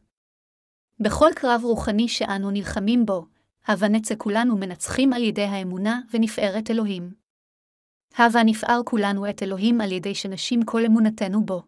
בכל קרב רוחני שאנו נלחמים בו, הבה נצא כולנו מנצחים על ידי האמונה ונפארת אלוהים. הבה נפאר כולנו את אלוהים על ידי שנשים כל אמונתנו בו.